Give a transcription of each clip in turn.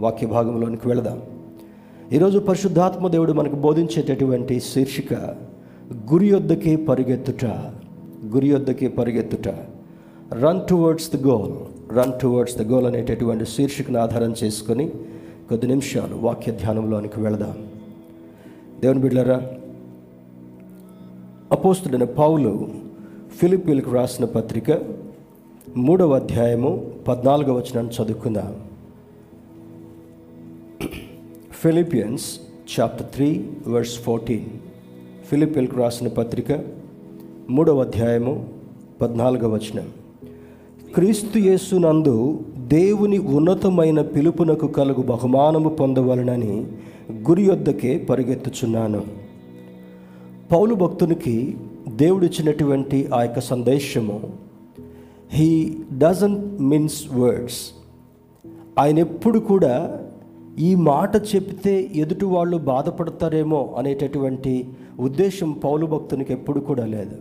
వాక్య భాగంలోనికి వెళదాం. ఈరోజు పరిశుద్ధాత్మ దేవుడు మనకు బోధించేటటువంటి శీర్షిక గురి యొద్దకే పరిగెత్తుట గురి యొద్దకే పరిగెత్తుట. Run towards the goal run towards the goal అనేటటువంటి శీర్షికను ఆధారం చేసుకొని కొద్ది నిమిషాలు వాక్య ధ్యానంలోనికి వెళదాం. దేవుని బిడ్లరా అపోస్తుడైన పౌలు ఫిలిపీలకు రాసిన పత్రిక మూడవ అధ్యాయము పద్నాలుగవ వచనాన్ని చదువుకుందాం. Philippians chapter three verse fourteen ఫిలిపిల్కు రాసిన పత్రిక మూడవ అధ్యాయము పద్నాలుగవ వచనం. క్రీస్తు యేసునందు దేవుని ఉన్నతమైన పిలుపునకు కలుగు బహుమానము పొందవలనని గురి యొద్దకే పరిగెత్తుచున్నాను. పౌలు భక్తునికి దేవుడిచ్చినటువంటి ఆ యొక్క సందేశము హీ డజంట్ మీన్స్ వర్డ్స్ ఆయన ఎప్పుడు కూడా ఈ మాట చెప్తే ఎదుటి వాళ్ళు బాధపడతారేమో అనేటటువంటి ఉద్దేశం పౌలు భక్తునికి ఎప్పుడు కూడా లేదు.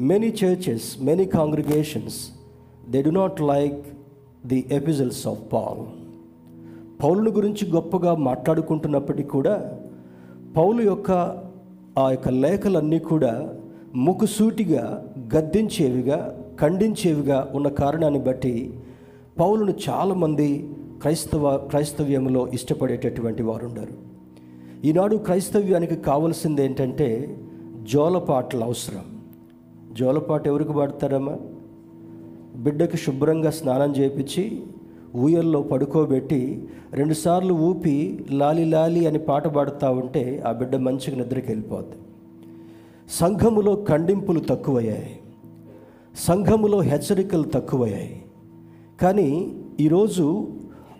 Many churches many congregations they do not like the epistles of Paul పౌలుని గురించి గొప్పగా మాట్లాడుకుంటున్నప్పటికీ కూడా పౌలు యొక్క ఆ యొక్క లేఖలన్నీ కూడా ముకుసూటిగా గద్దించేవిగా ఖండించేవిగా ఉన్న కారణాన్ని బట్టి పౌలును చాలామంది క్రైస్తవ క్రైస్తవ్యంలో ఇష్టపడేటటువంటి వారు ఈనాడు క్రైస్తవ్యానికి కావలసింది ఏంటంటే జోలపాటలు అవసరం. జోలపాట ఎవరికి పాడతారమ్మా? బిడ్డకి శుభ్రంగా స్నానం చేయించి ఊయల్లో పడుకోబెట్టి రెండుసార్లు ఊపి లాలి లాలి అని పాట పాడుతూ ఉంటే ఆ బిడ్డ మంచిగా నిద్రకి వెళ్ళిపోద్ది. సంఘములో ఖండింపులు తక్కువయ్యాయి. సంఘములో హెచ్చరికలు తక్కువయ్యాయి. కానీ ఈరోజు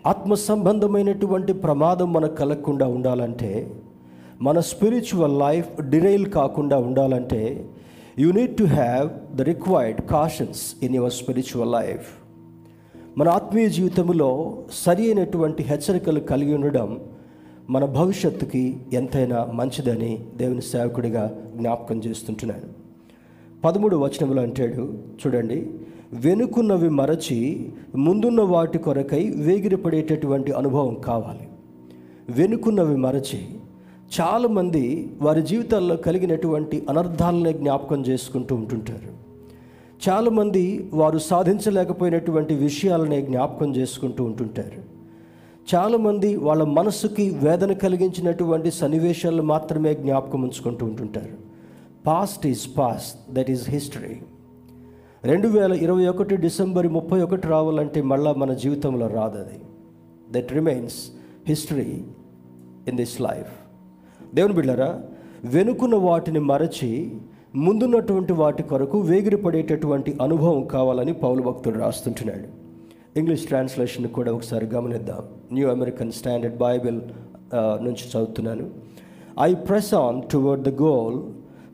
ఆత్మ సంబంధమైనటువంటి ప్రమాదం మనకు కలగకుండా ఉండాలంటే మన స్పిరిచువల్ లైఫ్ డిరైల్ కాకుండా ఉండాలంటే you need to have the required cautions in your spiritual life మన ఆత్మీయ జీవితంలో సరి అయినటువంటి హెచ్చరికలు కలిగి ఉండడం మన భవిష్యత్తుకి ఎంతైనా మంచిదని దేవుని సేవకుడిగా జ్ఞాపకం చేస్తుంటున్నాను. పదమూడు వచనములు అంటాడు చూడండి వెనుకున్నవి మరచి ముందున్న వాటి కొరకై వేగిరపడేటటువంటి అనుభవం కావాలి. వెనుకున్నవి మరచి చాలామంది వారి జీవితాల్లో కలిగినటువంటి అనర్థాలనే జ్ఞాపకం చేసుకుంటూ ఉంటుంటారు. చాలామంది వారు సాధించలేకపోయినటువంటి విషయాలనే జ్ఞాపకం చేసుకుంటూ ఉంటుంటారు. చాలామంది వాళ్ళ మనసుకి వేదన కలిగించినటువంటి సన్నివేశాలు మాత్రమే జ్ఞాపకం ఉంచుకుంటూ ఉంటుంటారు. Past is past that is history రెండు వేల ఇరవై ఒకటి డిసెంబర్ ముప్పై ఒకటి రావాలంటే మళ్ళా మన జీవితంలో రాదు అది that remains history in this life దేవుని బిళ్ళరా వెనుకున్న వాటిని మరచి ముందున్నటువంటి వాటి కొరకు వేగిరిపడేటటువంటి అనుభవం కావాలని పౌలు భక్తుడు రాస్తుంటున్నాడు. ఇంగ్లీష్ ట్రాన్స్లేషన్ కూడా ఒకసారి గమనిద్దాం. న్యూ అమెరికన్ స్టాండర్డ్ బైబిల్ నుంచి చదువుతున్నాను. I press on toward the goal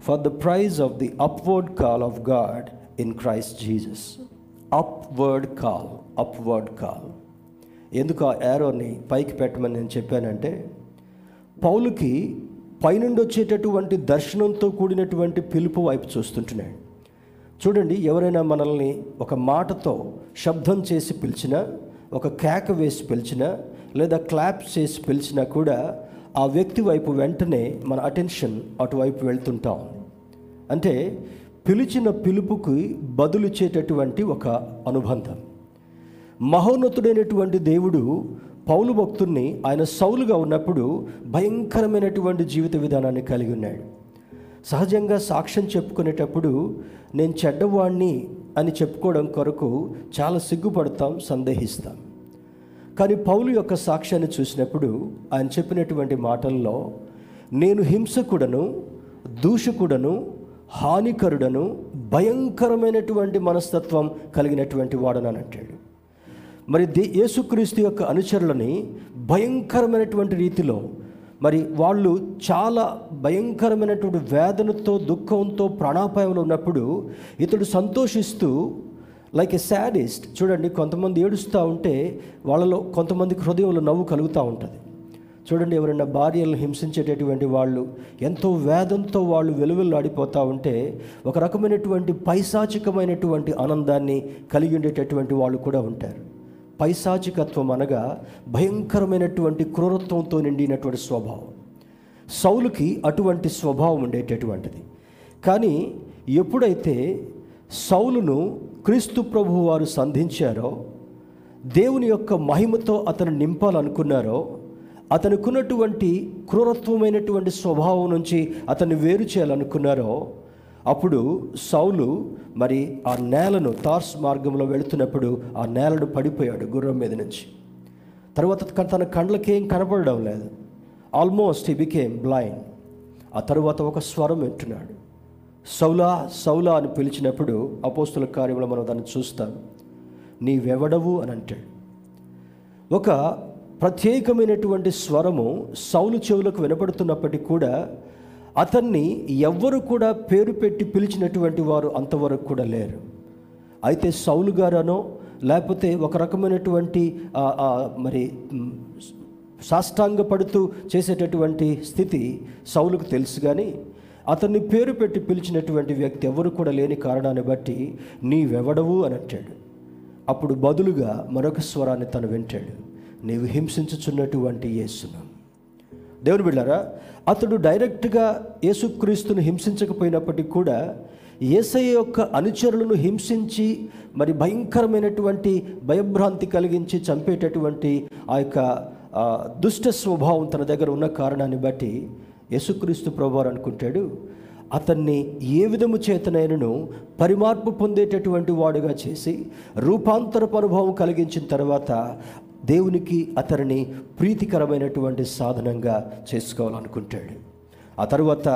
for the prize of the upward call of God in Christ Jesus upward call upward call ఎందుకు ఆ ఏరోని పైకి పెట్టమని నేను చెప్పానంటే పౌలుకి పైనుండి వచ్చేటటువంటి దర్శనంతో కూడినటువంటి పిలుపు వైపు చూస్తుంటున్నాడు. చూడండి ఎవరైనా మనల్ని ఒక మాటతో శబ్దం చేసి పిలిచినా ఒక కేక వేసి పిలిచినా లేదా క్లాప్ చేసి పిలిచినా కూడా ఆ వ్యక్తి వైపు వెంటనే మన అటెన్షన్ అటువైపు వెళ్తుంటాం అంటే పిలిచిన పిలుపుకి బదులిచ్చేటటువంటి ఒక అనుబంధం. మహోన్నతుడైనటువంటి దేవుడు పౌలు భక్తుణ్ణి ఆయన సౌలుగా ఉన్నప్పుడు భయంకరమైనటువంటి జీవిత విధానాన్ని కలిగి ఉన్నాడు. సహజంగా సాక్ష్యం చెప్పుకునేటప్పుడు నేను చెడ్డవాణ్ణి అని చెప్పుకోవడం కొరకు చాలా సిగ్గుపడతాం సందేహిస్తాం. కానీ పౌలు యొక్క సాక్ష్యాన్ని చూసినప్పుడు ఆయన చెప్పినటువంటి మాటల్లో నేను హింసకుడను దూషకుడను హానికరుడను భయంకరమైనటువంటి మనస్తత్వం కలిగినటువంటి వాడనని అంటాడు. మరి దే యేసుక్రీస్తు యొక్క అనుచరులని భయంకరమైనటువంటి రీతిలో మరి వాళ్ళు చాలా భయంకరమైనటువంటి వేదనతో దుఃఖంతో ప్రాణాపాయంలో ఉన్నప్పుడు ఇతడు సంతోషిస్తూ లైక్ ఎ శాడిస్ట్ చూడండి కొంతమంది ఏడుస్తూ ఉంటే వాళ్ళలో కొంతమందికి హృదయంలో నవ్వు కలుగుతూ ఉంటుంది. చూడండి ఎవరైనా భార్యలను హింసించేటటువంటి వాళ్ళు ఎంతో వేదంతో వాళ్ళు వెలువెల్లాడిపోతూ ఉంటే ఒక రకమైనటువంటి పైశాచికమైనటువంటి ఆనందాన్ని కలిగి ఉండేటటువంటి వాళ్ళు కూడా ఉంటారు. పైశాచికత్వం అనగా భయంకరమైనటువంటి క్రూరత్వంతో నిండినటువంటి స్వభావం. సౌలుకి అటువంటి స్వభావం ఉండేటటువంటిది. కానీ ఎప్పుడైతే సౌలును క్రీస్తు ప్రభు వారు సంధించారో దేవుని యొక్క మహిమతో అతను నింపాలనుకున్నారో అతనుకున్నటువంటి క్రూరత్వమైనటువంటి స్వభావం నుంచి అతన్ని వేరు చేయాలనుకున్నారో అప్పుడు సౌలు మరి ఆ నేలను తార్స్ మార్గంలో వెళుతున్నప్పుడు ఆ నేలను పడిపోయాడు గుర్రం మీద నుంచి. తర్వాత తన కండ్లకేం కనపడడం లేదు. ఆల్మోస్ట్ హీ బికేమ్ బ్లైండ్ ఆ తర్వాత ఒక స్వరం వింటున్నాడు. సౌలా సౌలా అని పిలిచినప్పుడు అపోస్తుల కార్యంలో మనం దాన్ని చూస్తాం. నీవెవడవు? అని అంటాడు. ఒక ప్రత్యేకమైనటువంటి స్వరము సౌలు చెవులకు వినపడుతున్నప్పటికీ కూడా అతన్ని ఎవ్వరు కూడా పేరు పెట్టి పిలిచినటువంటి వారు అంతవరకు కూడా లేరు. అయితే సౌలు గారనో లేకపోతే ఒక రకమైనటువంటి మరి సాష్టాంగపడుతూ చేసేటటువంటి స్థితి సౌలుకు తెలుసు కానీ అతన్ని పేరు పెట్టి పిలిచినటువంటి వ్యక్తి ఎవరు కూడా లేని కారణాన్ని బట్టి నీవెవడవు అని అంటాడు. అప్పుడు బదులుగా మరొక స్వరాన్ని తను వింటాడు. నీవు హింసించుచున్నటువంటి యేసును. దేవుని బిళ్ళారా అతడు డైరెక్ట్గా యేసుక్రీస్తును హింసించకపోయినప్పటికీ కూడా ఏసయ్య యొక్క అనుచరులను హింసించి మరి భయంకరమైనటువంటి భయభ్రాంతి కలిగించి చంపేటటువంటి ఆ యొక్క దుష్ట స్వభావం తన దగ్గర ఉన్న కారణాన్ని బట్టి యేసుక్రీస్తు ప్రభువారు అనుకుంటాడు అతన్ని ఏ విధము చేతనైనను పరిమార్పు పొందేటటువంటి వాడుగా చేసి రూపాంతరపు అనుభవం కలిగించిన తర్వాత దేవునికి అతనిని ప్రీతికరమైనటువంటి సాధనంగా చేసుకోవాలనుకుంటాడు. ఆ తర్వాత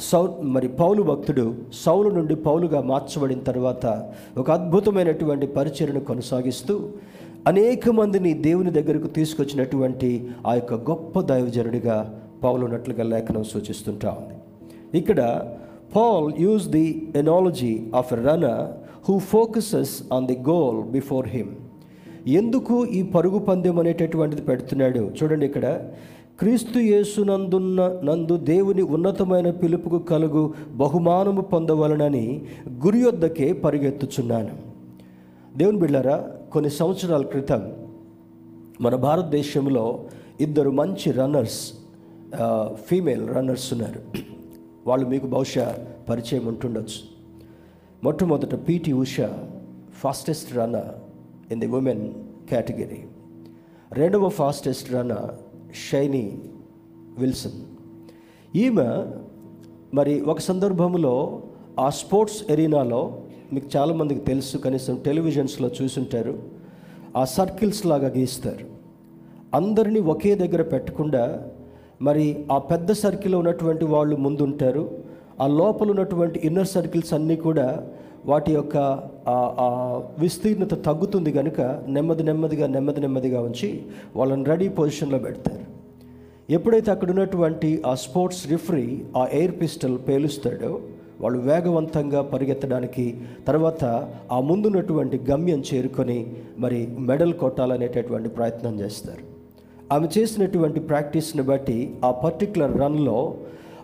సౌ మరి పౌలు భక్తుడు సౌలు నుండి పౌలుగా మార్చబడిన తర్వాత ఒక అద్భుతమైనటువంటి పరిచయను కొనసాగిస్తూ అనేక మందిని దేవుని దగ్గరకు తీసుకొచ్చినటువంటి ఆ యొక్క గొప్ప దైవజనుడిగా పౌలు ఉన్నట్లుగా లేఖనం సూచిస్తుంటా ఉంది. ఇక్కడ Paul use the analogy of a runner who focuses on the goal before him ఎందుకు ఈ పరుగు పందెం అనేటటువంటిది పెడుతున్నాడు? చూడండి ఇక్కడ. క్రీస్తు యేసునందున్న నందు దేవుని ఉన్నతమైన పిలుపుకు కలుగు బహుమానము పొందవలనని గురి వద్దకే పరిగెత్తుచున్నాను. దేవుని బిళ్ళారా కొన్ని సంవత్సరాల క్రితం మన భారతదేశంలో ఇద్దరు మంచి రన్నర్స్ ఫీమేల్ రన్నర్స్ ఉన్నారు. వాళ్ళు మీకు బహుశా పరిచయం ఉంటుండొచ్చు. మొట్టమొదట PT Usha fastest runner. In the women category రెండవ ఫాస్టెస్ట్ రన్నర్ షైనీ విల్సన్ ఈమె మరి ఒక సందర్భంలో ఆ స్పోర్ట్స్ ఎరీనాలో మీకు చాలామందికి తెలుసు కనీసం టెలివిజన్స్లో చూసుంటారు ఆ సర్కిల్స్ లాగా గీస్తారు. అందరినీ ఒకే దగ్గర పెట్టకుండా మరి ఆ పెద్ద సర్కిల్లో ఉన్నటువంటి వాళ్ళు ముందుంటారు ఆ లోపల ఉన్నటువంటి ఇన్నర్ సర్కిల్స్ అన్నీ కూడా వాటి యొక్క విస్తీర్ణత తగ్గుతుంది కనుక నెమ్మది నెమ్మదిగా నెమ్మది నెమ్మదిగా ఉంచి వాళ్ళని రెడీ పొజిషన్లో పెడతారు. ఎప్పుడైతే అక్కడ ఉన్నటువంటి ఆ స్పోర్ట్స్ రిఫరీ ఆ ఎయిర్ పిస్టల్ పేలుస్తాడో వాళ్ళు వేగవంతంగా పరిగెత్తడానికి తర్వాత ఆ ముందున్నటువంటి గమ్యం చేరుకొని మరి మెడల్ కొట్టాలనేటటువంటి ప్రయత్నం చేస్తారు. ఆమె చేసినటువంటి ప్రాక్టీస్ని బట్టి ఆ పర్టికులర్ రన్లో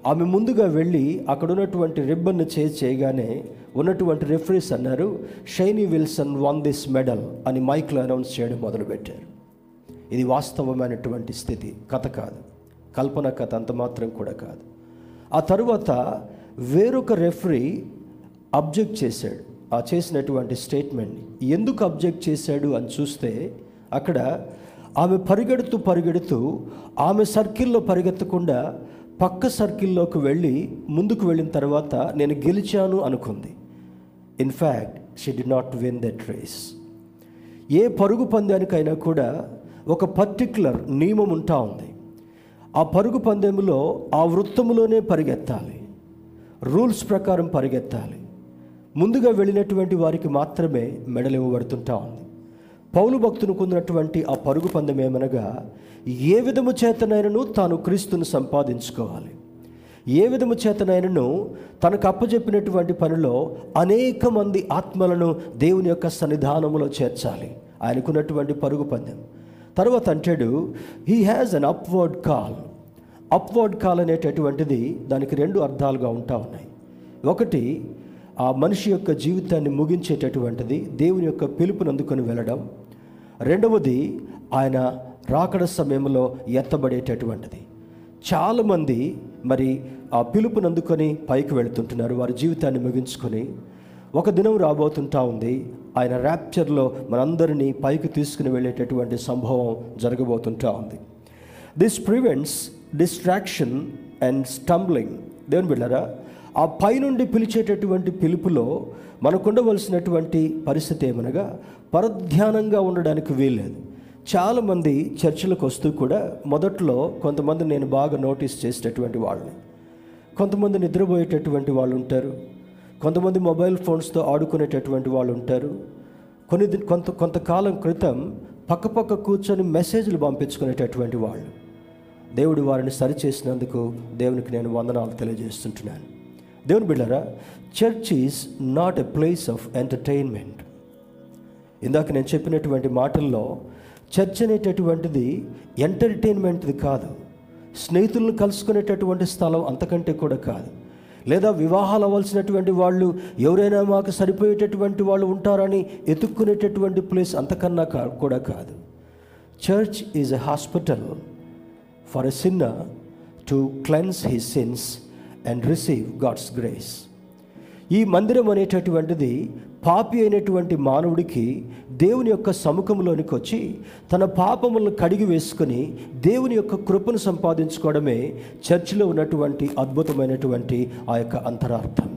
ఆమె ముందుగా వెళ్ళి అక్కడ ఉన్నటువంటి రిబ్బన్ను చేసి చేయగానే ఉన్నటువంటి రెఫరీస్ అన్నారు Shiny Wilson won this medal అని మైక్లో అనౌన్స్ చేయడం మొదలుపెట్టారు. ఇది వాస్తవమైనటువంటి స్థితి కథ కాదు. కల్పన కథ అంత మాత్రం కూడా కాదు. ఆ తరువాత వేరొక రెఫరీ అబ్జెక్ట్ చేశాడు. ఆ చేసినటువంటి స్టేట్మెంట్ని ఎందుకు అబ్జెక్ట్ చేశాడు అని చూస్తే అక్కడ ఆమె పరిగెడుతూ పరిగెడుతూ ఆమె సర్కిల్లో పరిగెత్తకుండా పక్క సర్కిల్లోకి వెళ్ళి ముందుకు వెళ్ళిన తర్వాత నేను గెలిచాను అనుకుంది. In fact she did not win that race ఏ పరుగు పందానికైనా కూడా ఒక పర్టిక్యులర్ నియమం ఉంటా ఉంది. ఆ పరుగు పందెంలో ఆ వృత్తములోనే పరిగెత్తాలి. రూల్స్ ప్రకారం పరిగెత్తాలి. ముందుగా వెళ్ళినటువంటి వారికి మాత్రమే మెడల్ ఇవ్వబడుతుంటా ఉంది. పౌలు భక్తును కొందినటువంటి ఆ పరుగు పందెం ఏమనగా ఏ విధము చేతనైనను తాను క్రీస్తును సంపాదించుకోవాలి. ఏ విధము చేతనైనను తనకు అప్పచెప్పినటువంటి పనిలో అనేక మంది ఆత్మలను దేవుని యొక్క సన్నిధానములో చేర్చాలి. ఆయనకున్నటువంటి పరుగు పందెం. తర్వాత అంటాడు he has an upward call upward call అనేటటువంటిది దానికి రెండు అర్థాలుగా ఉంటా ఉన్నాయి. ఒకటి ఆ మనిషి యొక్క జీవితాన్ని ముగించేటటువంటిది దేవుని యొక్క పిలుపును అందుకొని వెళ్ళడం. రెండవది ఆయన రాకడ సమయంలో ఎత్తబడేటటువంటిది. చాలామంది మరి ఆ పిలుపుని అందుకొని పైకి వెళుతుంటున్నారు. వారి జీవితాన్ని ముగించుకొని ఒక దినం రాబోతుంటా ఉంది. ఆయన ర్యాప్చర్లో మనందరినీ పైకి తీసుకుని వెళ్ళేటటువంటి సంభవం జరగబోతుంటా ఉంది. This prevents distraction and stumbling దేవుని బిళ్ళరా ఆ పైనుండి పిలిచేటటువంటి పిలుపులో మనకు ఉండవలసినటువంటి పరిస్థితి ఏమనగా పరధ్యానంగా ఉండడానికి వీల్లేదు. చాలామంది చర్చలకు వస్తూ కూడా మొదట్లో కొంతమంది నేను బాగా నోటీస్ చేసేటటువంటి వాళ్ళని. కొంతమంది నిద్రపోయేటటువంటి వాళ్ళు ఉంటారు కొంతమంది మొబైల్ ఫోన్స్తో ఆడుకునేటటువంటి వాళ్ళు ఉంటారు కొన్ని కొంత కొంతకాలం క్రితం పక్కపక్క కూర్చొని మెసేజ్లు పంపించుకునేటటువంటి వాళ్ళు. దేవుడు వారిని సరిచేసినందుకు దేవునికి నేను వందనాలు తెలియజేస్తుంటున్నాను. దేవుని బిళ్ళరా church is not a place of entertainment ఇందాక నేను చెప్పినటువంటి మాటల్లో చర్చ్ అనేటటువంటిది ఎంటర్టైన్మెంట్ది కాదు. స్నేహితులను కలుసుకునేటటువంటి స్థలం అంతకంటే కూడా కాదు. లేదా వివాహాలు అవ్వాల్సినటువంటి వాళ్ళు ఎవరైనా మాకు సరిపోయేటటువంటి వాళ్ళు ఉంటారని ఎతుక్కునేటటువంటి ప్లేస్ అంతకన్నా కా కూడా కాదు. Church is a hospital for a sinner to cleanse his sins and receive God's grace. ఈ మందిరం అనేటటువంటిది పాపి అయినటువంటి మానవుడికి దేవుని యొక్క సముఖంలోనికి వచ్చి తన పాపములను కడిగి వేసుకొని దేవుని యొక్క కృపను సంపాదించుకోవడమే చర్చిలో ఉన్నటువంటి అద్భుతమైనటువంటి ఆ యొక్క అంతరార్థం.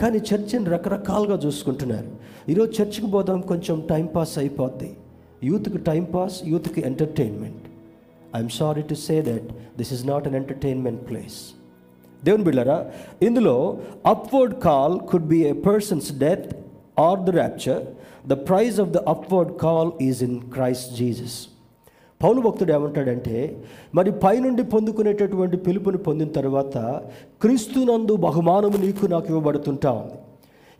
కానీ చర్చిని రకరకాలుగా చూసుకుంటున్నారు. ఈరోజు చర్చికి పోదాం కొంచెం టైంపాస్ అయిపోద్ది. యూత్కి టైంపాస్ యూత్కి entertainment. I'm sorry to say that this is not an entertainment place దేవుని బిళ్ళరా ఇందులో upward call could be a person's death or the rapture the prize of the upward call is in Christ Jesus పౌలు భక్తుడు ఏమంటాడంటే మరి పైనుండి పొందుకునేటటువంటి పిలుపుని పొందిన తర్వాత క్రీస్తునందు బహుమానము నీకు నాకు ఇవ్వబడుతుంటా ఉంది.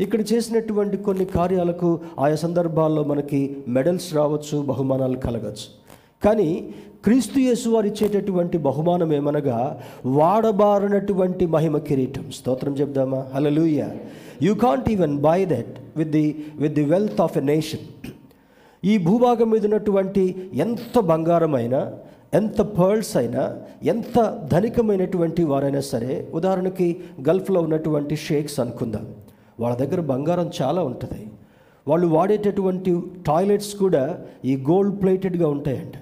ఇక్కడ చేసినటువంటి కొన్ని కార్యాలకు ఆయా సందర్భాల్లో మనకి మెడల్స్ రావచ్చు బహుమానాలు కలగచ్చు. కానీ క్రీస్తు యేసు వారు ఇచ్చేటటువంటి బహుమానం ఏమనగా వాడబారినటువంటి మహిమ కిరీటం. స్తోత్రం చెప్దామా? Hallelujah you can't even buy that with the with the wealth of a nation ఈ భూభాగం మీద ఉన్నటువంటి ఎంత బంగారమైనా ఎంత పర్ల్స్ అయినా ఎంత ధనికమైనటువంటి వారైనా సరే ఉదాహరణకి గల్ఫ్లో ఉన్నటువంటి షేక్స్ అనుకుందాం. వాళ్ళ దగ్గర బంగారం చాలా ఉంటుంది. వాళ్ళు వాడేటటువంటి టాయిలెట్స్ కూడా ఈ గోల్డ్ ప్లేటెడ్గా ఉంటాయంట.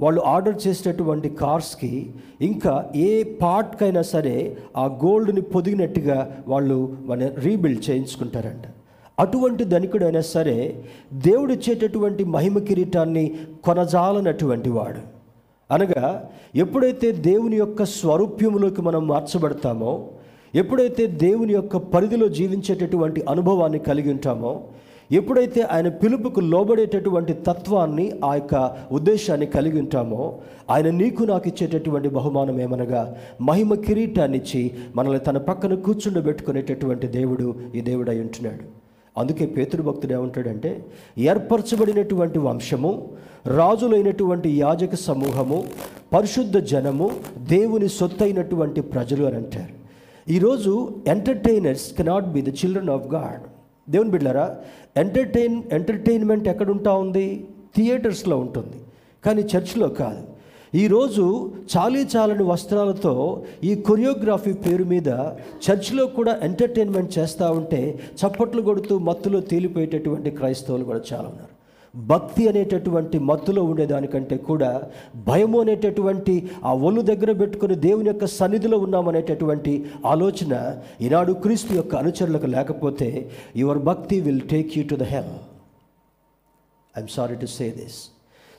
వాళ్ళు ఆర్డర్ చేసేటటువంటి కార్స్కి ఇంకా ఏ పార్ట్కైనా సరే ఆ గోల్డ్ని పొదిగినట్టుగా వాళ్ళు మన రీబిల్డ్ చేయించుకుంటారంట. అటువంటి ధనికుడైనా సరే దేవుడు ఇచ్చేటటువంటి మహిమ కిరీటాన్ని కొనజాలనటువంటి వాడు. అనగా ఎప్పుడైతే దేవుని యొక్క స్వరూప్యములోకి మనం మార్చబడతామో ఎప్పుడైతే దేవుని యొక్క పరిధిలో జీవించేటటువంటి అనుభవాన్ని కలిగి ఉంటామో ఎప్పుడైతే ఆయన పిలుపుకు లోబడేటటువంటి తత్వాన్ని ఆ యొక్క ఉద్దేశాన్ని కలిగి ఉంటామో ఆయన నీకు నాకు ఇచ్చేటటువంటి బహుమానం ఏమనగా మహిమ కిరీటాన్నిచ్చి మనల్ని తన పక్కన కూర్చుండబెట్టుకునేటటువంటి దేవుడు ఈ దేవుడు అయి ఉంటున్నాడు. అందుకే పేతురు భక్తుడు ఏమంటాడంటే ఏర్పరచబడినటువంటి వంశము రాజులైనటువంటి యాజక సమూహము పరిశుద్ధ జనము దేవుని సొత్తైనటువంటి ప్రజలు అని అంటారు. ఈరోజు entertainers cannot be the children of God దేవుని బిడ్డారా ఎంటర్టైన్ ఎంటర్టైన్మెంట్ ఎక్కడుంటా ఉంది? థియేటర్స్లో ఉంటుంది. కానీ చర్చ్లో కాదు. ఈరోజు చాలీ చాలని వస్త్రాలతో ఈ కొరియోగ్రఫీ పేరు మీద చర్చిలో కూడా ఎంటర్టైన్మెంట్ చేస్తూ ఉంటే చప్పట్లు కొడుతూ మత్తులో తేలిపోయేటటువంటి క్రైస్తవులు కూడా చాలా ఉన్నారు. భక్తి అనేటటువంటి మత్తులో ఉండేదానికంటే కూడా భయము అనేటటువంటి ఆ ఒళ్ళు దగ్గర పెట్టుకుని దేవుని యొక్క సన్నిధిలో ఉన్నామనేటటువంటి ఆలోచన ఈనాడు క్రీస్తు యొక్క అనుచరులకు లేకపోతే your bhakti will take you to the hell. I'm sorry to say this.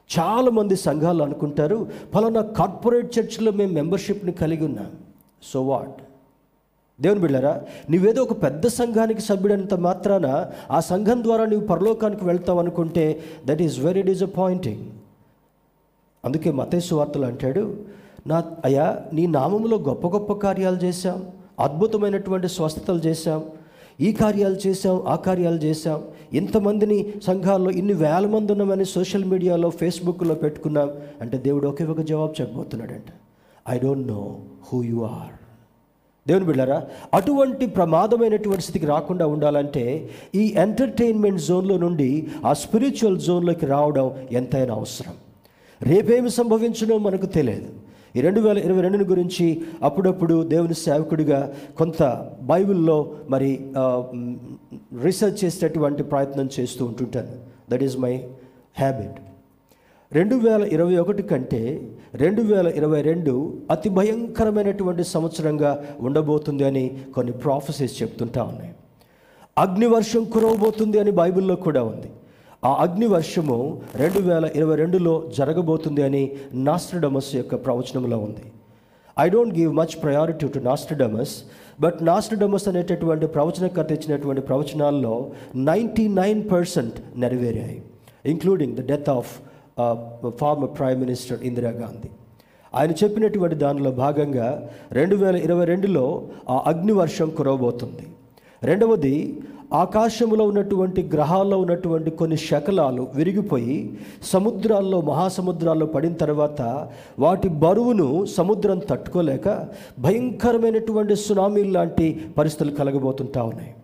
చాలామంది సంఘాలు అనుకుంటారు ఫలానా కార్పొరేట్ చర్చ్లో మేము మెంబర్షిప్ని కలిగి ఉన్నాం. సో వాట్ దేవుని బిళ్ళరా నువ్వేదో ఒక పెద్ద సంఘానికి సభ్యుడంత మాత్రాన ఆ సంఘం ద్వారా నువ్వు పరలోకానికి వెళ్తావు అనుకుంటే దట్ ఈస్ వెరీ డిజపాయింటింగ్ అందుకే మతేసు వార్తలు అంటాడు నా అయ్యా నీ నామంలో గొప్ప గొప్ప కార్యాలు చేశాం అద్భుతమైనటువంటి స్వస్థతలు చేశాం ఈ కార్యాలు చేశాం ఆ కార్యాలు చేశాం ఇంతమందిని సంఘాల్లో ఇన్ని వేల మంది ఉన్నామని సోషల్ మీడియాలో ఫేస్బుక్లో పెట్టుకున్నాం. అంటే దేవుడు ఒకే ఒక జవాబు చెప్పబోతున్నాడంట. I don't know who you are. దేవుని బిళ్ళారా అటువంటి ప్రమాదమైనటువంటి స్థితికి రాకుండా ఉండాలంటే ఈ ఎంటర్టైన్మెంట్ జోన్లో నుండి ఆ స్పిరిచువల్ జోన్లోకి రావడం ఎంతైనా అవసరం. రేపేమి సంభవించడో మనకు తెలియదు. ఈ రెండు వేల ఇరవై రెండుని గురించి అప్పుడప్పుడు దేవుని సేవకుడిగా కొంత బైబిల్లో మరి రీసెర్చ్ చేసేటటువంటి ప్రయత్నం చేస్తూ ఉంటుంటాను. దట్ ఈజ్ మై హ్యాబిట్ రెండు వేల ఇరవై ఒకటి కంటే రెండు వేల ఇరవై రెండు అతి భయంకరమైనటువంటి సంవత్సరంగా ఉండబోతుంది అని కొన్ని ప్రాఫెసెస్ చెప్తుంటా ఉన్నాయి. అగ్నివర్షం కురవబోతుంది అని బైబిల్లో కూడా ఉంది. ఆ అగ్ని వర్షము రెండు వేల ఇరవై రెండులో జరగబోతుంది అని నాస్ట్రడమస్ యొక్క ప్రవచనంలో ఉంది. I don't give much priority to Nostradamus but Nostradamus అనేటటువంటి ప్రవచనకర్త ఇచ్చినటువంటి ప్రవచనాల్లో నైంటీ నైన్ పర్సెంట్ నెరవేరాయి including the death of former prime minister Indira Gandhi ఆయన చెప్పినటువంటి దానిలో భాగంగా రెండు వేల ఇరవై రెండులో ఆ అగ్నివర్షం కురవబోతుంది. రెండవది ఆకాశంలో ఉన్నటువంటి గ్రహాల్లో ఉన్నటువంటి కొన్ని శకలాలు విరిగిపోయి సముద్రాల్లో మహాసముద్రాల్లో పడిన తర్వాత వాటి బరువును సముద్రం తట్టుకోలేక భయంకరమైనటువంటి సునామీ లాంటి పరిస్థితులు కలగబోతుంటా ఉన్నాయి.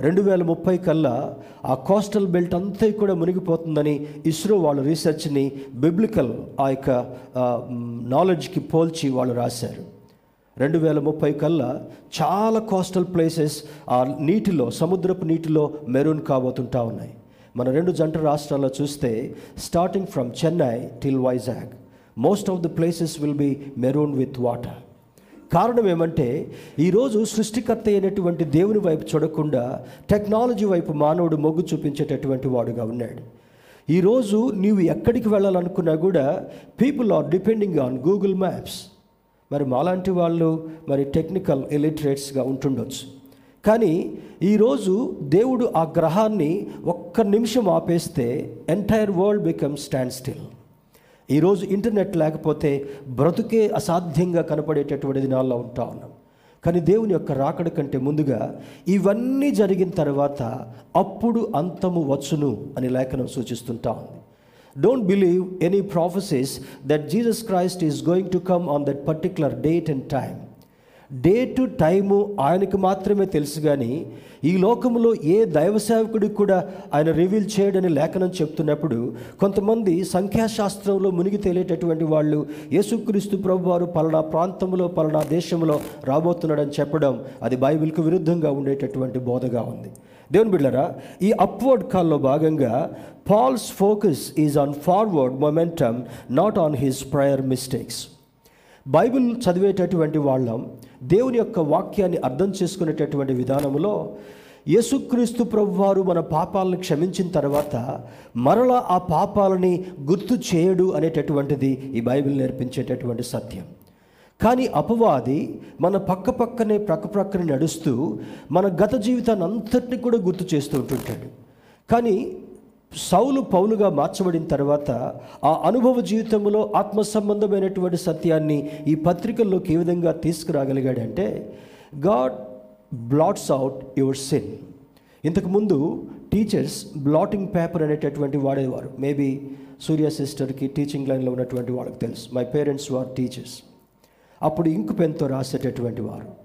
రెండు వేల ముప్పై కల్లా ఆ కోస్టల్ బెల్ట్ అంతా కూడా మునిగిపోతుందని ఇస్రో వాళ్ళ రీసెర్చ్ని బిబ్లికల్ ఆ యొక్క నాలెడ్జ్కి పోల్చి వాళ్ళు రాశారు. రెండు వేల ముప్పై కల్లా చాలా కోస్టల్ ప్లేసెస్ ఆ నీటిలో సముద్రపు నీటిలో మెరూన్ కాబోతుంటా ఉన్నాయి. మన రెండు జంట రాష్ట్రాల్లో చూస్తే starting from Chennai till Vizag most of the places will be maroon with water కారణం ఏమంటే ఈరోజు సృష్టికర్త అయినటువంటి దేవుని వైపు చూడకుండా టెక్నాలజీ వైపు మానవుడు మొగ్గు చూపించేటటువంటి వాడుగా ఉన్నాడు. ఈరోజు నీవు ఎక్కడికి వెళ్ళాలనుకున్నా కూడా people are depending on Google Maps మరి మాలాంటి వాళ్ళు మరి టెక్నికల్ ఎలిటరేట్స్గా ఉంటుండొచ్చు. కానీ ఈరోజు దేవుడు ఆ గ్రహాన్ని ఒక్క నిమిషం ఆపేస్తే entire world become stand still ఈరోజు ఇంటర్నెట్ లేకపోతే బ్రతుకే అసాధ్యంగా కనపడేటటువంటి దినాల్లో ఉంటా ఉన్నాం. కానీ దేవుని యొక్క రాకడ కంటే ముందుగా ఇవన్నీ జరిగిన తర్వాత అప్పుడు అంతము వచ్చును అని లేఖనం సూచిస్తుంటా ఉంది. Don't believe any prophecies that Jesus Christ is going to come on that particular date and time day to time ఆయనకు మాత్రమే తెలుసు కానీ ఈ లోకంలో ఏ దైవ సేవకుడికి కూడా ఆయన రివీల్ చేయడని లేఖనం చెప్తున్నప్పుడు కొంతమంది సంఖ్యాశాస్త్రంలో మునిగి తేలేటటువంటి వాళ్ళు యేసుక్రీస్తు ప్రభు వారు పలానా ప్రాంతంలో పలానా దేశంలో రాబోతున్నాడని చెప్పడం అది బైబిల్కు విరుద్ధంగా ఉండేటటువంటి బోధగా ఉంది. దేవుని బిడ్డరా ఈ అప్వర్డ్ కాల్లో భాగంగా Paul's focus is on forward momentum not on his prior mistakes Bible చదివేటటువంటి వాళ్ళం దేవుని యొక్క వాక్యాన్ని అర్థం చేసుకునేటటువంటి విధానంలో యేసుక్రీస్తు ప్రభువారు మన పాపాలను క్షమించిన తర్వాత మరలా ఆ పాపాలని గుర్తు చేయడు అనేటటువంటిది ఈ బైబిల్ నేర్పించేటటువంటి సత్యం. కానీ అపవాది మన పక్క పక్కనే ప్రక్క ప్రక్కనే నడుస్తూ మన గత జీవితాన్ని అంతటిని కూడా గుర్తు చేస్తూ ఉంటుంటాడు. కానీ సౌలు పౌలుగా మార్చబడిన తర్వాత ఆ అనుభవ జీవితంలో ఆత్మ సంబంధమైనటువంటి సత్యాన్ని ఈ పత్రికల్లోకి ఏ విధంగా తీసుకురాగలిగాడంటే God blots out your sin. ఇంతకుముందు టీచర్స్ బ్లాటింగ్ పేపర్ అనేటటువంటి వాడేవారు. మేబీ సూర్య సిస్టర్కి టీచింగ్ లైన్లో ఉన్నటువంటి వాళ్ళకి తెలుసు. My parents were teachers. అప్పుడు ఇంక్ పెన్తో రాసేటటువంటి వారు.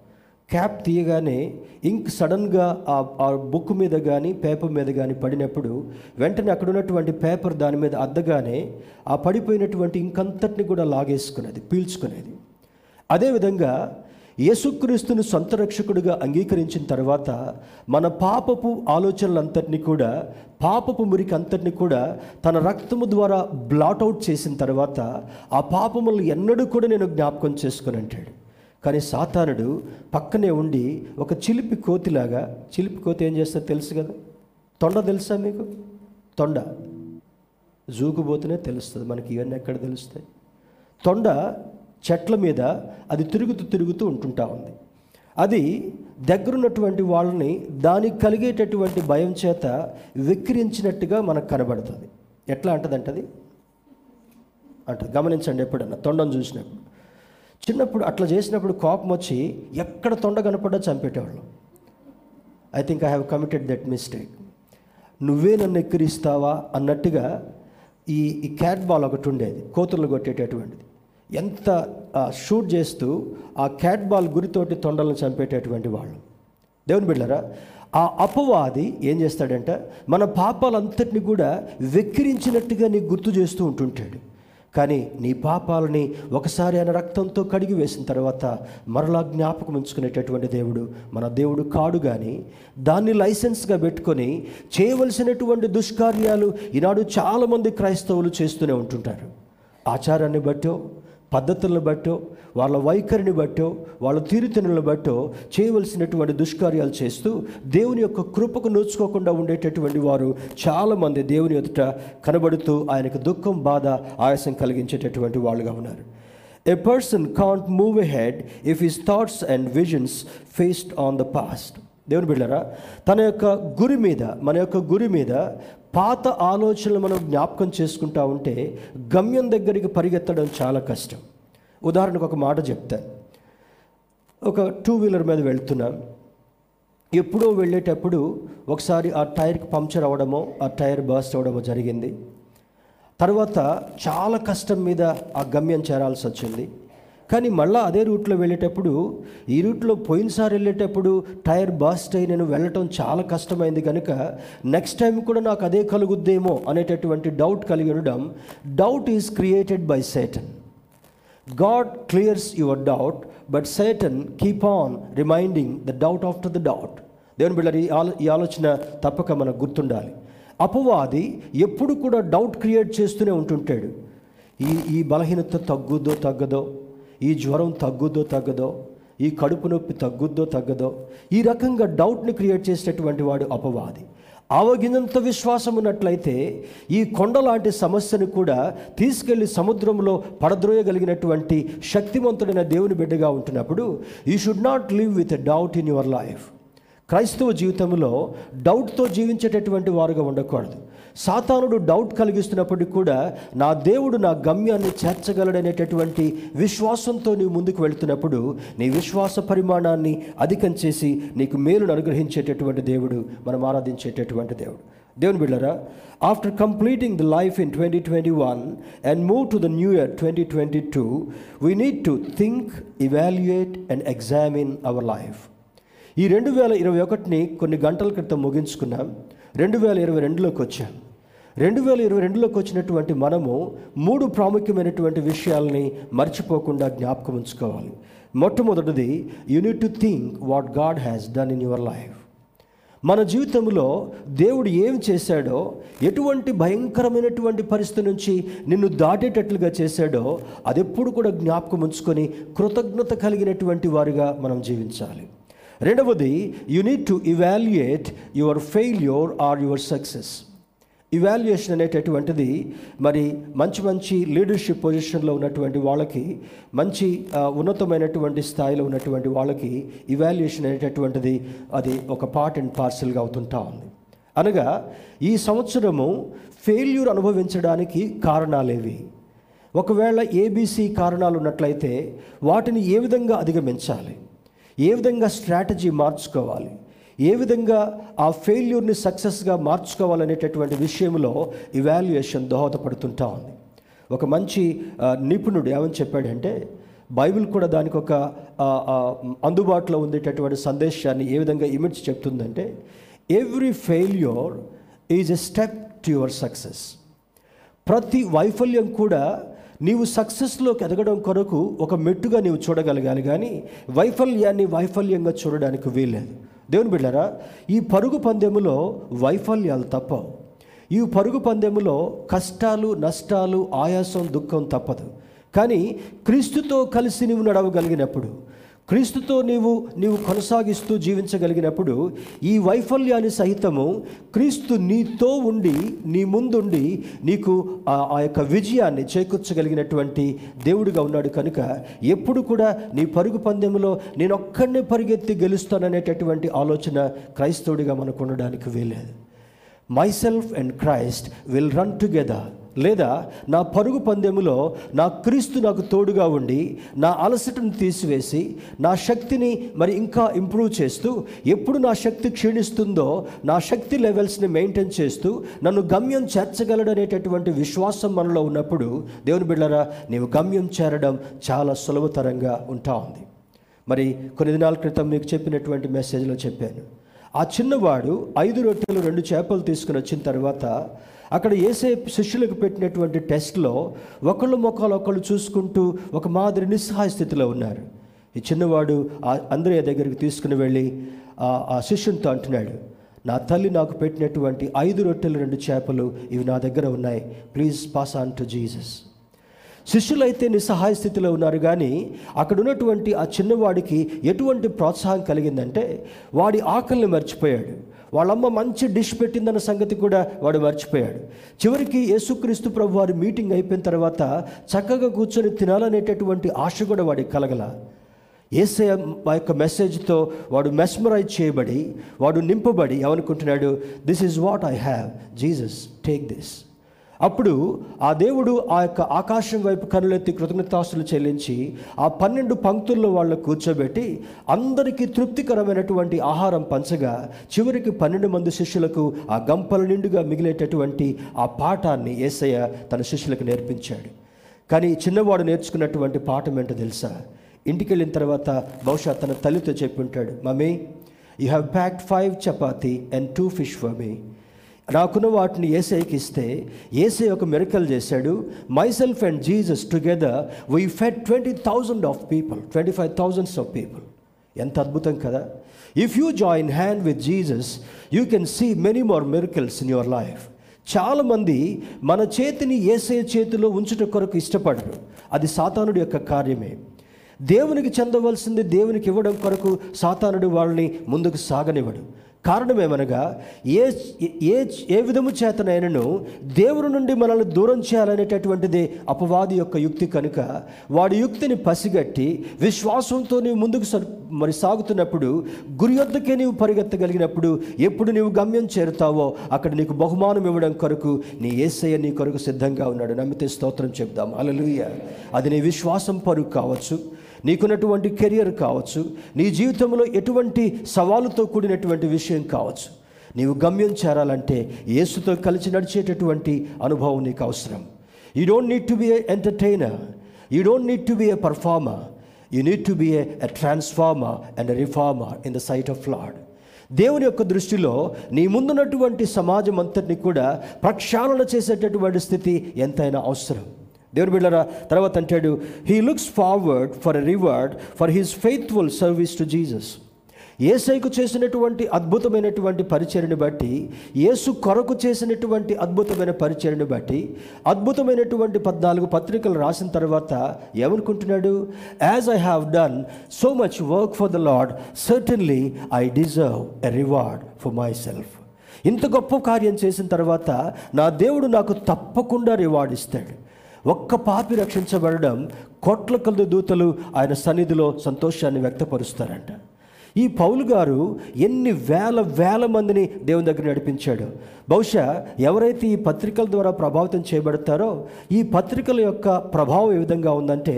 క్యాప్ తీయగానే ఇంక్ సడన్గా ఆ బుక్ మీద కానీ పేపర్ మీద కానీ పడినప్పుడు వెంటనే అక్కడ ఉన్నటువంటి పేపర్ దాని మీద అద్దగానే ఆ పడిపోయినటువంటి ఇంకంతటిని కూడా లాగేసుకునేది పీల్చుకునేది. అదేవిధంగా యేసుక్రీస్తును సొంత రక్షకుడిగా అంగీకరించిన తర్వాత మన పాపపు ఆలోచనలంతటినీ కూడా పాపపు మురికి అంతటిని కూడా తన రక్తము ద్వారా బ్లాట్ అవుట్ చేసిన తర్వాత ఆ పాపములు ఎన్నడూ కూడా నేను జ్ఞాపకం చేసుకుని అంటాడు. కానీ సాతానుడు పక్కనే ఉండి ఒక చిలిపి కోతిలాగా చిలిపి కోతి ఏం చేస్తా తెలుసు కదా? తొండ తెలుసా మీకు? తొండ. జూకు పోతేనే తెలుస్తుంది. మనకి ఇవన్నీ ఎక్కడ తెలుస్తాయి? తొండ చెట్ల మీద అది తిరుగుతూ తిరుగుతూ ఉంటుంటా ఉంది. అది దగ్గరున్నటువంటి వాళ్ళని దానికి కలిగేటటువంటి భయం చేత వెక్కిరించినట్టుగా మనకు కనబడుతుంది. ఎట్లా అంటదంటది? అది అంట గమనించండి ఎప్పుడన్నా తొండం చూసినప్పుడు. చిన్నప్పుడు అట్లా చేసినప్పుడు కోపం వచ్చి ఎక్కడ తొండ కనపడ్డా చంపేటవాళ్ళు I think I have committed that mistake నువ్వే నన్ను ఎక్కిరిస్తావా అన్నట్టుగా ఈ ఈ క్యాట్ బాల్ ఒకటి ఉండేది. కోతులు కొట్టేటటువంటిది. ఎంత షూట్ చేస్తూ ఆ క్యాట్ బాల్ గురితోటి తొండలను చంపేటటువంటి వాళ్ళు. దేవుని బిడ్డారా ఆ అపవాది ఏం చేస్తాడంటే మన పాపాలంతటిని కూడా వెక్కిరించినట్టుగా నీకు గుర్తు చేస్తూ ఉంటుంటాడు. కానీ నీ పాపాలని ఒకసారి ఆయన రక్తంతో కడిగి వేసిన తర్వాత మరలా జ్ఞాపకం ఉంచుకునేటటువంటి దేవుడు మన దేవుడు కాడు కానీ దాన్ని లైసెన్స్గా పెట్టుకొని చేయవలసినటువంటి దుష్కార్యాలు ఈనాడు చాలామంది క్రైస్తవులు చేస్తూనే ఉంటుంటారు. ఆచారాన్ని బట్టో పద్ధతులను బట్టో వాళ్ళ వైఖరిని బట్టో వాళ్ళ తీరుతెనులను బట్టో చేయవలసినటువంటి దుష్కార్యాలు చేస్తూ దేవుని యొక్క కృపకు నోచుకోకుండా ఉండేటటువంటి వారు చాలామంది దేవుని ఎదుట కనబడుతూ ఆయనకు దుఃఖం బాధ ఆయాసం కలిగించేటటువంటి వాళ్ళుగా ఉన్నారు. A person can't move a head if his thoughts and visions faced on the past దేవుని బిళ్ళరా తన యొక్క గురి మీద మన యొక్క గురి మీద పాత ఆలోచనలు మనం జ్ఞాపకం చేసుకుంటా ఉంటే గమ్యం దగ్గరికి పరిగెత్తడం చాలా కష్టం. ఉదాహరణకు ఒక మాట చెప్తాను ఒక టూ వీలర్ మీద వెళ్తున్నాం. ఎప్పుడో వెళ్ళేటప్పుడు ఒకసారి ఆ టైర్కి పంక్చర్ అవ్వడమో ఆ టైర్ బస్ట్ అవ్వడమో జరిగింది. తర్వాత చాలా కష్టం మీద ఆ గమ్యం చేరాల్సి వచ్చింది కానీ మళ్ళీ అదే రూట్లో వెళ్ళేటప్పుడు ఈ రూట్లో పోయినసారి వెళ్ళేటప్పుడు టైర్ బాస్ట్ అయి నేను వెళ్ళటం చాలా కష్టమైంది కనుక నెక్స్ట్ టైం కూడా నాకు అదే కలుగుద్దేమో అనేటటువంటి డౌట్ కలిగి ఉండడం doubt is created by Satan God clears your doubt but Satan keep on reminding the doubt after the doubt దేవుని బిళ్ళ ఈ ఆలో ఈ ఆలోచన తప్పక మనకు గుర్తుండాలి. అపవాది ఎప్పుడు కూడా డౌట్ క్రియేట్ చేస్తూనే ఉంటుంటాడు. ఈ ఈ బలహీనత తగ్గుద్దో తగ్గదో ఈ జ్వరం తగ్గుద్దో తగ్గదో ఈ కడుపు నొప్పి తగ్గుద్దో తగ్గదో ఈ రకంగా డౌట్ని క్రియేట్ చేసేటటువంటి వాడు అపవాది. ఆవగినంత విశ్వాసం ఉన్నట్లయితే ఈ కొండ లాంటి సమస్యను కూడా తీసుకెళ్ళి సముద్రంలో పడద్రోయగలిగినటువంటి శక్తివంతుడైన దేవుని బిడ్డగా ఉంటున్నప్పుడు you should not live with doubt in your life క్రైస్తవ జీవితంలో డౌట్తో జీవించేటటువంటి వారుగా ఉండకూడదు. సాతానుడు డౌట్ కలిగిస్తున్నప్పటికీ కూడా నా దేవుడు నా గమ్యాన్ని చేర్చగలడనేటటువంటి విశ్వాసంతో నీవు ముందుకు వెళుతున్నప్పుడు నీ విశ్వాస పరిమాణాన్ని అధికం చేసి నీకు మేలును అనుగ్రహించేటటువంటి దేవుడు మనం ఆరాధించేటటువంటి దేవుడు. దేవుని బిళ్ళరా after completing the life in twenty twenty one and move to the new year twenty twenty two we need to think evaluate and examine our life ఈ రెండు వేల ఇరవై ఒకటిని కొన్ని గంటల క్రితం ముగించుకున్నాం. రెండు వేల ఇరవై రెండులోకి వచ్చాం. రెండు వేల ఇరవై రెండులోకి వచ్చినటువంటి మనము మూడు ప్రాముఖ్యమైనటువంటి విషయాల్ని మర్చిపోకుండా జ్ఞాపకం ఉంచుకోవాలి. మొట్టమొదటిది you need to think what God has done in your life మన జీవితంలో దేవుడు ఏం చేశాడో ఎటువంటి భయంకరమైనటువంటి పరిస్థితి నుంచి నిన్ను దాటేటట్లుగా చేశాడో అది ఎప్పుడు కూడా జ్ఞాపకం ఉంచుకొని కృతజ్ఞత కలిగినటువంటి వారిగా మనం జీవించాలి. రెండవది you need to evaluate your failure or your success evaluation అనేటటువంటిది మరి మంచి మంచి లీడర్షిప్ పొజిషన్లో ఉన్నటువంటి వాళ్ళకి మంచి ఉన్నతమైనటువంటి స్థాయిలో ఉన్నటువంటి వాళ్ళకి ఇవాల్యుయేషన్ అనేటటువంటిది అది ఒక పార్ట్ అండ్ పార్సల్గా అవుతుంటా ఉంది. అనగా ఈ సంవత్సరము ఫెయిల్యూర్ అనుభవించడానికి కారణాలేవి. ఒకవేళ ఏబీసీ కారణాలు ఉన్నట్లయితే వాటిని ఏ విధంగా అధిగమించాలి? ఏ విధంగా స్ట్రాటజీ మార్చుకోవాలి? ఏ విధంగా ఆ ఫెయిల్యూర్ని సక్సెస్గా మార్చుకోవాలనేటటువంటి విషయంలో ఇవాల్యుయేషన్ దోహదపడుతుంటా ఉంది. ఒక మంచి నిపుణుడు ఏమని చెప్పాడంటే బైబిల్ కూడా దానికి ఒక అందుబాటులో ఉండేటటువంటి సందేశాన్ని ఏ విధంగా ఇమిడ్చి చెప్తుందంటే every failure is a step to your success ప్రతి వైఫల్యం కూడా నీవు సక్సెస్లోకి ఎదగడం కొరకు ఒక మెట్టుగా నీవు చూడగలగాలి కానీ వైఫల్యాన్ని వైఫల్యంగా చూడడానికి వీల్లేదు. దేవుని బిడ్డారా ఈ పరుగు పందెములో వైఫల్యాలు తప్పవు. ఈ పరుగు పందెములో కష్టాలు నష్టాలు ఆయాసం దుఃఖం తప్పదు. కానీ క్రీస్తుతో కలిసి నువ్వు నడవగలిగినప్పుడు క్రీస్తుతో నీవు నీవు కొనసాగిస్తూ జీవించగలిగినప్పుడు ఈ వైఫల్యాన్ని సహితము క్రీస్తు నీతో ఉండి నీ ముందుండి నీకు ఆ యొక్క విజయాన్ని చేకూర్చగలిగినటువంటి దేవుడిగా ఉన్నాడు కనుక ఎప్పుడు కూడా నీ పరుగు పందెంలో నేను ఒక్కడినే పరిగెత్తి గెలుస్తాననేటటువంటి ఆలోచన క్రైస్తవుడిగా మనకు ఉండడానికి వీలేదు myself and Christ will run together లేదా నా పరుగు పందెములో నా క్రీస్తు నాకు తోడుగా ఉండి నా అలసటను తీసివేసి నా శక్తిని మరి ఇంకా ఇంప్రూవ్ చేస్తూ ఎప్పుడు నా శక్తి క్షీణిస్తుందో నా శక్తి లెవెల్స్ని మెయింటైన్ చేస్తూ నన్ను గమ్యం చేర్చగలడనేటటువంటి విశ్వాసం మనలో ఉన్నప్పుడు దేవుని బిళ్ళరా నీవు గమ్యం చేరడం చాలా సులభతరంగా ఉంటా ఉంది. మరి కొన్ని దినాల క్రితం మీకు చెప్పినటువంటి మెసేజ్లో చెప్పాను. ఆ చిన్నవాడు ఐదు రొట్టెలు రెండు చేపలు తీసుకుని వచ్చిన తర్వాత అక్కడ ఏసే శిష్యులకు పెట్టినటువంటి టెస్ట్లో ఒకళ్ళు మొక్కలు ఒకళ్ళు చూసుకుంటూ ఒక మాదిరి నిస్సహాయ స్థితిలో ఉన్నారు. ఈ చిన్నవాడు ఆ అంద్రయ్య దగ్గరికి తీసుకుని వెళ్ళి ఆ- ఆ శిష్యునితో అంటున్నాడు నా తల్లి నాకు పెట్టినటువంటి ఐదు రొట్టెలు రెండు చేపలు ఇవి నా దగ్గర ఉన్నాయి. Please pass on to Jesus. శిష్యులైతే నిస్సహాయ స్థితిలో ఉన్నారు కానీ అక్కడ ఉన్నటువంటి ఆ చిన్నవాడికి ఎటువంటి ప్రోత్సాహం కలిగిందంటే వాడి ఆకలిని మర్చిపోయాడు. వాళ్ళమ్మ మంచి డిష్ పెట్టిందన్న సంగతి కూడా వాడు మర్చిపోయాడు. చివరికి యేసుక్రీస్తు ప్రభు వారి మీటింగ్ అయిపోయిన తర్వాత చక్కగా కూర్చొని తినాలనేటటువంటి ఆశ కూడా వాడికి కలగల. ఏసే ఆ యొక్క మెసేజ్తో వాడు మెస్మరైజ్ చేయబడి వాడు నింపబడి ఏమనుకుంటున్నాడు? This is what I have Jesus take this అప్పుడు ఆ దేవుడు ఆ యొక్క ఆకాశం వైపు కనులెత్తి కృతజ్ఞతాస్తులు చెల్లించి ఆ పన్నెండు పంక్తుల్లో వాళ్ళు కూర్చోబెట్టి అందరికీ తృప్తికరమైనటువంటి ఆహారం పంచగా చివరికి పన్నెండు మంది శిష్యులకు ఆ గంపల నిండుగా మిగిలేటటువంటి ఆ పాఠాన్ని ఏసయ్య తన శిష్యులకు నేర్పించాడు. కానీ చిన్నవాడు నేర్చుకున్నటువంటి పాఠం ఏంటో తెలుసా? ఇంటికి వెళ్ళిన తర్వాత బహుశా తన తల్లితో చెప్పి ఉంటాడు mummy you have packed five chapati and two fish for me రాకున్న వాటిని ఏసైకి ఇస్తే ఏసై ఒక మెరికల్ చేశాడు. Myself and Jesus together we fed twenty thousand of people twenty five thousands of people ఎంత అద్భుతం కదా. If you join hand with Jesus you can see many more miracles in your life చాలామంది మన చేతిని ఏసే చేతిలో ఉంచుట కొరకు ఇష్టపడరు. అది సాతానుడి యొక్క కార్యమే. దేవునికి చెందవలసింది దేవునికి ఇవ్వడం కొరకు సాతానుడు వాళ్ళని ముందుకు సాగనివ్వడు. కారణమేమనగా ఏ ఏ ఏ విధము చేతనైనను దేవుని నుండి మనల్ని దూరం చేయాలనేటటువంటిది అపవాది యొక్క యుక్తి కనుక వాడి యుక్తిని పసిగట్టి విశ్వాసంతో నీవు ముందుకు మరి సాగుతున్నప్పుడు గురి వద్దకే నీవు పరిగెత్తగలిగినప్పుడు ఎప్పుడు నీవు గమ్యం చేరుతావో అక్కడ నీకు బహుమానం ఇవ్వడం కొరకు నీ ఏసయ్య నీ కొరకు సిద్ధంగా ఉన్నాడు. నమ్మితే స్తోత్రం చెప్దాం. అలలుయ అది నీ విశ్వాసం పరుగు కావచ్చు. నీకున్నటువంటి కెరియర్ కావచ్చు నీ జీవితంలో ఎటువంటి సవాలుతో కూడినటువంటి విషయం కావచ్చు నీవు గమ్యం చేరాలంటే యేసుతో కలిసి నడిచేటటువంటి అనుభవం నీకు అవసరం. You don't need to be a entertainer you don't need to be a performer you need to be a transformer and reformer in the sight of Lord దేవుని యొక్క దృష్టిలో నీ ముందున్నటువంటి సమాజం అంతటిని కూడా ప్రక్షాళన చేసేటటువంటి స్థితి ఎంతైనా అవసరం. దేవుని బిడ్డరా తర్వాత అంటాడు he looks forward for a reward for his faithful service to Jesus ఏసైకు చేసినటువంటి అద్భుతమైనటువంటి పరిచయని బట్టి యేసు కొరకు చేసినటువంటి అద్భుతమైన పరిచయని బట్టి అద్భుతమైనటువంటి పద్నాలుగు పత్రికలు రాసిన తర్వాత ఏమనుకుంటున్నాడు? As I have done so much work for the Lord certainly I deserve a reward for myself ఇంత గొప్ప కార్యం చేసిన తర్వాత నా దేవుడు నాకు తప్పకుండా రివార్డ్ ఇస్తాడు. ఒక్క పాపి రక్షించబడడం కోట్ల కొలది దూతలు ఆయన సన్నిధిలో సంతోషాన్ని వ్యక్తపరుస్తారంట. ఈ పౌలు గారు ఎన్ని వేల వేల మందిని దేవుని దగ్గర నడిపించాడు. బహుశా ఎవరైతే ఈ పత్రికల ద్వారా ప్రభావితం చేయబడతారో ఈ పత్రికల యొక్క ప్రభావం ఏ విధంగా ఉందంటే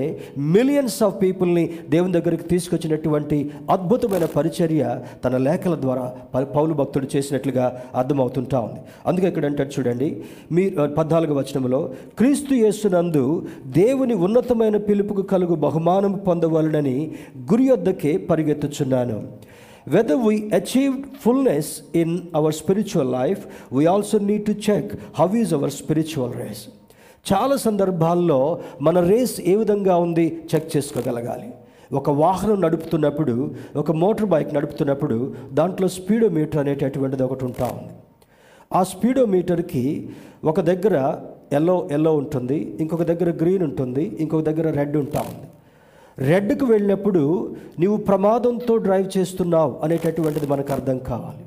మిలియన్స్ ఆఫ్ పీపుల్ని దేవుని దగ్గరికి తీసుకొచ్చినటువంటి అద్భుతమైన పరిచర్య తన లేఖల ద్వారా పౌలు భక్తుడు చేసినట్లుగా అర్థమవుతుంటా ఉంది. అందుకే ఇక్కడ అంటాడు చూడండి మీ పద్నాలుగు వచనంలో క్రీస్తు యేసునందు దేవుని ఉన్నతమైన పిలుపుకు కలుగు బహుమానం పొందవలనని గురి వద్దకే పరిగెత్తుచున్నాను. Whether we achieve fullness in our spiritual life we also need to check how is our spiritual race చాలా సందర్భాల్లో మన రేస్ ఏ విధంగా ఉంది? చెక్ చేసుకోగలగాలి. ఒక వాహనం నడుపుతున్నప్పుడు ఒక మోటార్ బైక్ నడుపుతున్నప్పుడు దాంట్లో స్పీడోమీటర్ అనేటటువంటిది ఒకటి ఉంటా ఉంది. ఆ స్పీడోమీటర్కి ఒక దగ్గర ఎల్లో ఎల్లో ఉంటుంది ఇంకొక దగ్గర గ్రీన్ ఉంటుంది ఇంకొక దగ్గర రెడ్ ఉంటా ఉంది. రెడ్కు వెళ్ళినప్పుడు నీవు ప్రమాదంతో డ్రైవ్ చేస్తున్నావు అనేటటువంటిది మనకు అర్థం కావాలి.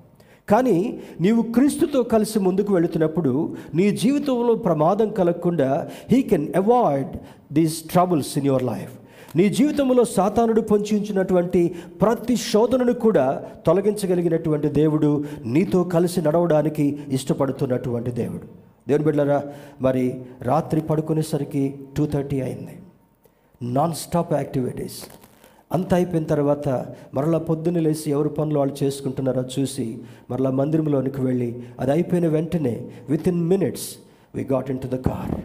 కానీ నీవు క్రీస్తుతో కలిసి ముందుకు వెళుతున్నప్పుడు నీ జీవితంలో ప్రమాదం కలగకుండా he can avoid these troubles in your life నీ జీవితంలో సాతానుడు పొంచి ఉంచినటువంటి ప్రతి శోధనను కూడా తొలగించగలిగినటువంటి దేవుడు నీతో కలిసి నడవడానికి ఇష్టపడుతున్నటువంటి దేవుడు. దేవుని బిడ్డరా మరి రాత్రి పడుకునేసరికి టూ థర్టీ అయింది. నాన్ స్టాప్ యాక్టివిటీస్ అంత అయిపోయిన తర్వాత మరలా పొద్దున్న లేచి ఎవరి పనులు వాళ్ళు చేసుకుంటున్నారో చూసి మరలా మందిరంలోనికి వెళ్ళి అది అయిపోయిన వెంటనే within minutes we got into the car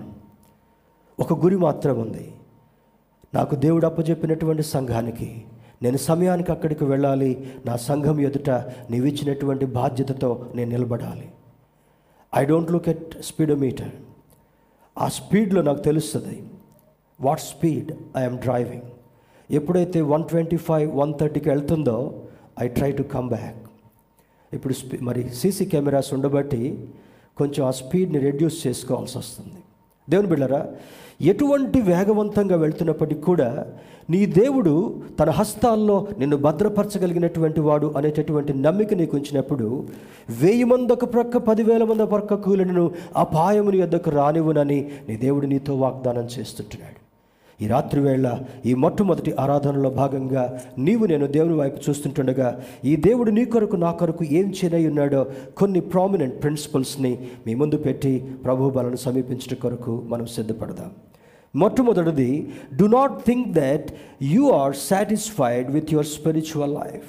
ఒక గురి మాత్రం ఉంది. నాకు దేవుడు అప్పచెప్పినటువంటి సంఘానికి నేను సమయానికి అక్కడికి వెళ్ళాలి నా సంఘం ఎదుట నీవిచ్చినటువంటి బాధ్యతతో నేను నిలబడాలి. I don't look at speedometer ఆ స్పీడ్లో నాకు తెలుస్తుంది. వాట్ స్పీడ్ ఐఎమ్ డ్రైవింగ్ ఎప్పుడైతే వన్ ట్వంటీ ఫైవ్ వన్ థర్టీకి వెళ్తుందో I try to come back ఇప్పుడు స్పీ మరి సీసీ కెమెరాస్ ఉండబట్టి కొంచెం ఆ స్పీడ్ని రెడ్యూస్ చేసుకోవాల్సి వస్తుంది. దేవుని బిళ్ళరా ఎటువంటి వేగవంతంగా వెళ్తున్నప్పటికీ కూడా నీ దేవుడు తన హస్తాల్లో నిన్ను భద్రపరచగలిగినటువంటి వాడు అనేటటువంటి నమ్మిక నీకు ఉంచినప్పుడు వెయ్యి మంది ఒక ప్రక్క పదివేల మంది ఒక ప్రక్క కూలను అపాయముని యొద్దకు రానివ్వనని నీ దేవుడు నీతో వాగ్దానం చేస్తుంటున్నాడు. ఈ రాత్రి వేళ ఈ మొట్టమొదటి ఆరాధనలో భాగంగా నీవు నేను దేవుని వైపు చూస్తుంటుండగా ఈ దేవుడు నీ కొరకు నా కొరకు ఏం చేయనై ఉన్నాడో కొన్ని ప్రామినెంట్ ప్రిన్సిపల్స్ని మీ ముందు పెట్టి ప్రభు బలను కొరకు మనం సిద్ధపడదాం. మొట్టమొదటిది do not think that you are satisfied with your spiritual life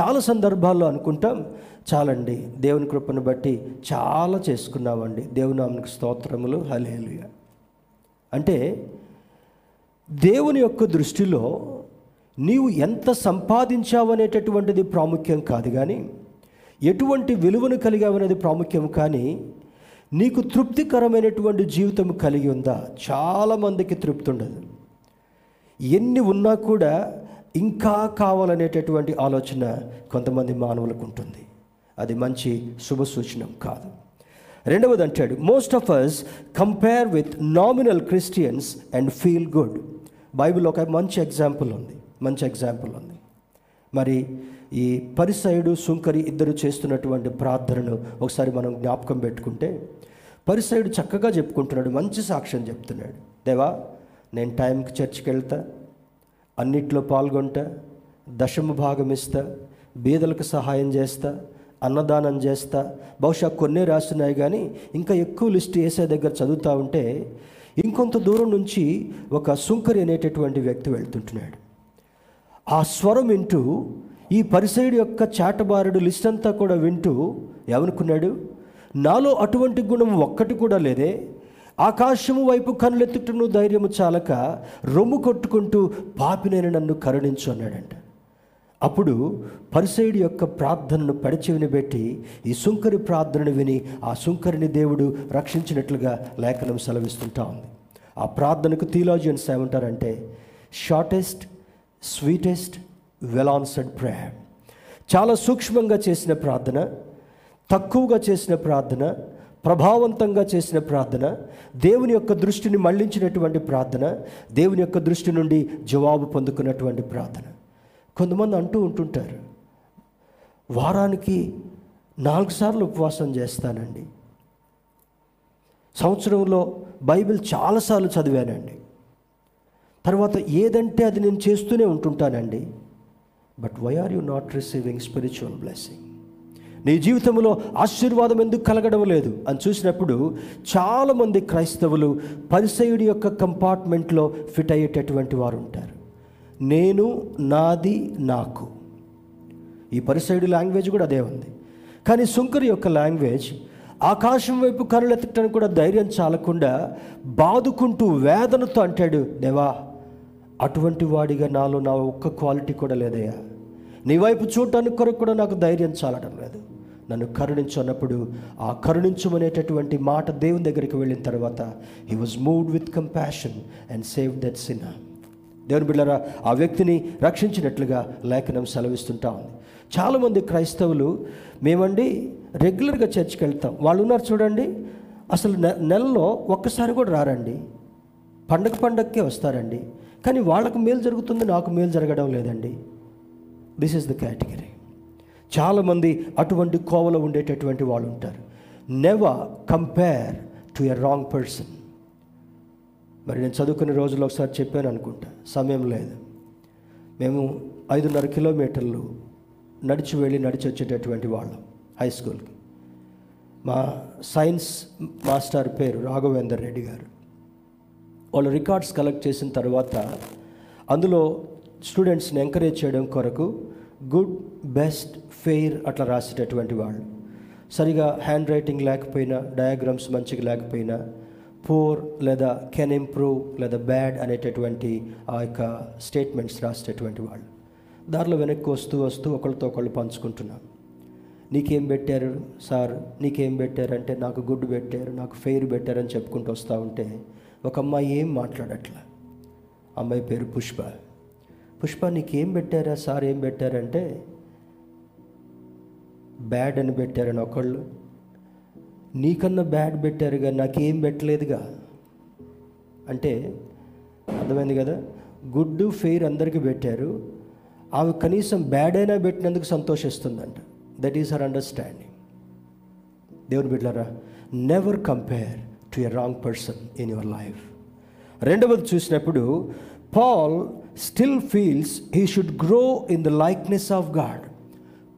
చాలా సందర్భాల్లో అనుకుంటాం చాలండి దేవుని కృపను బట్టి చాలా చేసుకున్నామండి దేవుని స్తోత్రములు హలేలుయ అంటే దేవుని యొక్క దృష్టిలో నీవు ఎంత సంపాదించావనేటటువంటిది ప్రాముఖ్యం కాదు కానీ ఎటువంటి విలువను కలిగావనేది ప్రాముఖ్యం కానీ నీకు తృప్తికరమైనటువంటి జీవితం కలిగి ఉందా? చాలామందికి తృప్తి ఉండదు. ఎన్ని ఉన్నా కూడా ఇంకా కావాలనేటటువంటి ఆలోచన కొంతమంది మానవులకు ఉంటుంది. అది మంచి శుభ సూచనం కాదు. రెండవది అంటాడు most of us compare with nominal Christians and feel good Bible ఒక మంచి ఎగ్జాంపుల్ ఉంది మంచి ఎగ్జాంపుల్ ఉంది. మరి ఈ పరిసయుడు సుంకరి ఇద్దరు చేస్తున్నటువంటి ప్రార్థనను ఒకసారి మనం జ్ఞాపకం పెట్టుకుంటే పరిసయుడు చక్కగా చెప్పుకుంటున్నాడు మంచి సాక్ష్యం చెప్తున్నాడు. దేవా నేను టైంకి చర్చికి వెళ్తా అన్నిట్లో పాల్గొంటా దశమ భాగం ఇస్తా బీదలకు సహాయం చేస్తా అన్నదానం చేస్తా. బహుశా కొన్నే రాస్తున్నాయి కానీ ఇంకా ఎక్కువ లిస్ట్ వేసే దగ్గర చదువుతూ ఉంటే ఇంకొంత దూరం నుంచి ఒక సుంకరి అనేటటువంటి వ్యక్తి వెళ్తుంటున్నాడు. ఆ స్వరం వింటూ ఈ పరిసైడు యొక్క చాటబారుడు లిస్ట్ అంతా కూడా వింటూ ఏమనుకున్నాడు? నాలో అటువంటి గుణం ఒక్కటి కూడా లేదే. ఆకాశము వైపు కనులెత్తుటను ధైర్యము చాలక రొమ్ము కొట్టుకుంటూ పాపినైన నన్ను కరుణించు అన్నాడంట. అప్పుడు పరిసయుడి యొక్క ప్రార్థనను పడిచెవిని పెట్టి ఈ సుంకరి ప్రార్థనను విని ఆ సుంకరిని దేవుడు రక్షించినట్లుగా లేఖనం సెలవిస్తుంటా ఉంది. ఆ ప్రార్థనకు థియలాజియన్స్ ఏమంటారంటే shortest sweetest well answered prayer చాలా సూక్ష్మంగా చేసిన ప్రార్థన తక్కువగా చేసిన ప్రార్థన ప్రభావవంతంగా చేసిన ప్రార్థన దేవుని యొక్క దృష్టిని మళ్ళించినటువంటి ప్రార్థన దేవుని యొక్క దృష్టి నుండి జవాబు పొందుకున్నటువంటి ప్రార్థన. కొంతమంది అంటూ ఉంటుంటారు వారానికి నాలుగు సార్లు ఉపవాసం చేస్తానండి. సంవత్సరంలో బైబిల్ చాలాసార్లు చదివానండి. తర్వాత ఏదంటే అది నేను చేస్తూనే ఉంటుంటానండి. But why are you not receiving spiritual blessing? నీ జీవితంలో ఆశీర్వాదం ఎందుకు కలగడం లేదు? అని చూసినప్పుడు చాలామంది క్రైస్తవులు పరిసయుడి యొక్క కంపార్ట్మెంట్లో ఫిట్ అయ్యేటటువంటి వారు ఉంటారు. నేను నాది నాకు. ఈ పరిసైడు లాంగ్వేజ్ కూడా అదే ఉంది. కానీ శుంకరి యొక్క లాంగ్వేజ్ ఆకాశం వైపు కనులెత్తడానికి కూడా ధైర్యం చాలకుండా బాదుకుంటూ వేదనతో అంటాడు దేవా అటువంటి వాడిగా నాలో నా ఒక్క క్వాలిటీ కూడా లేదయ్యా. నీ వైపు చూడటానికి కొరకు కూడా నాకు ధైర్యం చాలడం లేదు. నన్ను కరుణించు అన్నప్పుడు ఆ కరుణించమనేటటువంటి మాట దేవుని దగ్గరికి వెళ్ళిన తర్వాత he was moved with compassion and save that sin దేవుని బిళ్ళరా ఆ వ్యక్తిని రక్షించినట్లుగా లేఖనం సెలవిస్తుంటా ఉంది. చాలామంది క్రైస్తవులు మేమండి రెగ్యులర్గా చర్చికి వెళ్తాం. వాళ్ళు ఉన్నారు చూడండి అసలు నె నెలలో ఒక్కసారి కూడా రారండి. పండగ పండగకే వస్తారండి. కానీ వాళ్ళకు మేలు జరుగుతుంది నాకు మేలు జరగడం లేదండి. దిస్ ఇస్ ద కేటగిరీ చాలామంది అటువంటి కోవలో ఉండేటటువంటి వాళ్ళు ఉంటారు never compare to a wrong person మరి నేను చదువుకునే రోజుల్లో ఒకసారి చెప్పాను అనుకుంటా. సమయం లేదు. మేము ఐదున్నర కిలోమీటర్లు నడిచి వెళ్ళి నడిచి వచ్చేటటువంటి వాళ్ళం హై స్కూల్కి. మా సైన్స్ మాస్టర్ పేరు రాఘవేందర్ రెడ్డి గారు. వాళ్ళు రికార్డ్స్ కలెక్ట్ చేసిన తర్వాత అందులో స్టూడెంట్స్ని ఎంకరేజ్ చేయడం కొరకు గుడ్ బెస్ట్ ఫెయిర్ అట్లా రాసేటటువంటి వాళ్ళు. సరిగా హ్యాండ్ రైటింగ్ లేకపోయినా డయాగ్రామ్స్ మంచిగా లేకపోయినా పూర్ లేదా కెన్ ఇంప్రూవ్ లేదా బ్యాడ్ అనేటటువంటి ఆ యొక్క స్టేట్మెంట్స్ రాసేటటువంటి వాళ్ళు. దారిలో వెనక్కి వస్తూ వస్తూ ఒకళ్ళతో ఒకళ్ళు పంచుకుంటున్నాను నీకేం పెట్టారు సార్? నీకేం పెట్టారంటే నాకు గుడ్ పెట్టారు నాకు ఫెయిర్ పెట్టారని చెప్పుకుంటూ వస్తూ ఉంటే ఒక అమ్మాయి ఏం మాట్లాడట్లా? అమ్మాయి పేరు పుష్ప. పుష్ప నీకేం పెట్టారా సార్? ఏం పెట్టారంటే బ్యాడ్ అని పెట్టారని ఒకళ్ళు. నీకన్నా బ్యాడ్ పెట్టారుగా నాకేం పెట్టలేదుగా? అంటే అర్థమైంది కదా? గుడ్ ఫెయిర్ అందరికీ పెట్టారు. ఆమె కనీసం బ్యాడ్ అయినా పెట్టినందుకు సంతోషిస్తుందంట. దట్ ఈస్ హర్ అండర్స్టాండింగ్ దేవుని బిడ్డారా never compare to a wrong person in your life రెండవది చూసినప్పుడు Paul still feels he should grow in the likeness of God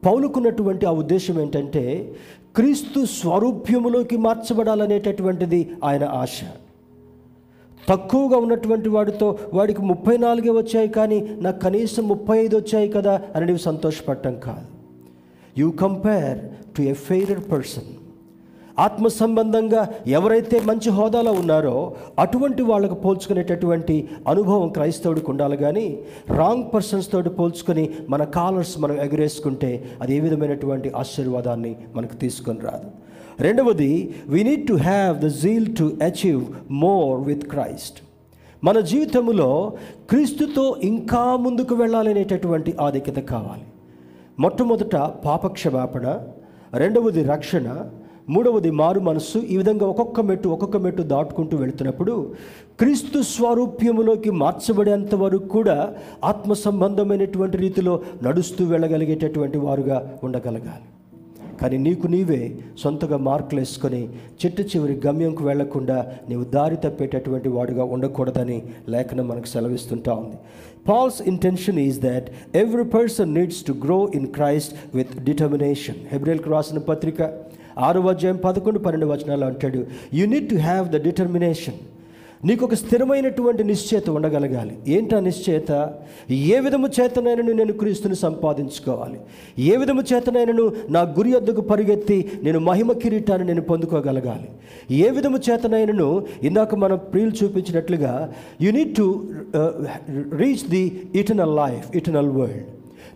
పౌలుకున్నటువంటి ఆ ఉద్దేశం ఏంటంటే క్రీస్తు స్వరూప్యములోకి మార్చబడాలనేటటువంటిది ఆయన ఆశ. తక్కువగా ఉన్నటువంటి వాడితో వాడికి ముప్పై నాలుగే వచ్చాయి కానీ నాకు కనీసం ముప్పై ఐదు వచ్చాయి కదా అని నీవు సంతోషపడటం కాదు. You compare to a fairer person ఆత్మ సంబంధంగా ఎవరైతే మంచి హోదాలో ఉన్నారో అటువంటి వాళ్ళకు పోల్చుకునేటటువంటి అనుభవం క్రైస్తవుడికి ఉండాలి కానీ రాంగ్ పర్సన్స్ తోటి పోల్చుకొని మన కాలర్స్ మనం ఎగరేసుకుంటే అది ఏ విధమైనటువంటి ఆశీర్వాదాన్ని మనకు తీసుకొని రాదు. రెండవది we need to have the zeal to achieve more with Christ మన జీవితంలో క్రీస్తుతో ఇంకా ముందుకు వెళ్ళాలనేటటువంటి ఆధిక్యత కావాలి. మొట్టమొదట పాపక్షమాపణ రెండవది రక్షణ మూడవది మారు మనస్సు. ఈ విధంగా ఒక్కొక్క మెట్టు ఒక్కొక్క మెట్టు దాటుకుంటూ వెళుతున్నప్పుడు క్రీస్తు స్వారూప్యములోకి మార్చబడేంత వరకు కూడా ఆత్మ సంబంధమైనటువంటి రీతిలో నడుస్తూ వెళ్ళగలిగేటటువంటి వారుగా ఉండగలగాలి. కానీ నీకు నీవే సొంతగా మార్కులు వేసుకొని చిట్ట చివరి గమ్యంకు వెళ్ళకుండా నీవు దారి తప్పేటటువంటి వాడుగా ఉండకూడదని లేఖనం మనకు సెలవిస్తుంటా ఉంది. Paul's intention is that every person needs to grow in Christ with determination హెబ్రిల్కి రాసిన పత్రిక ఆరు అధ్యాయం పదకొండు పన్నెండు వచనాలు అంటాడు you need to have the determination నీకు ఒక స్థిరమైనటువంటి నిశ్చయత ఉండగలగాలి. ఏంటా నిశ్చయత? ఏ విధము చేతనైనను నేను క్రీస్తుని సంపాదించుకోవాలి? ఏ విధము చేతనైనను నా గురి వద్దకు పరిగెత్తి నేను మహిమ కిరీటాన్ని నేను పొందుకోగలగాలి? ఏ విధము చేతనైనను ఇందాక మనం ప్రియులు చూపించినట్లుగా you need to reach the eternal life eternal world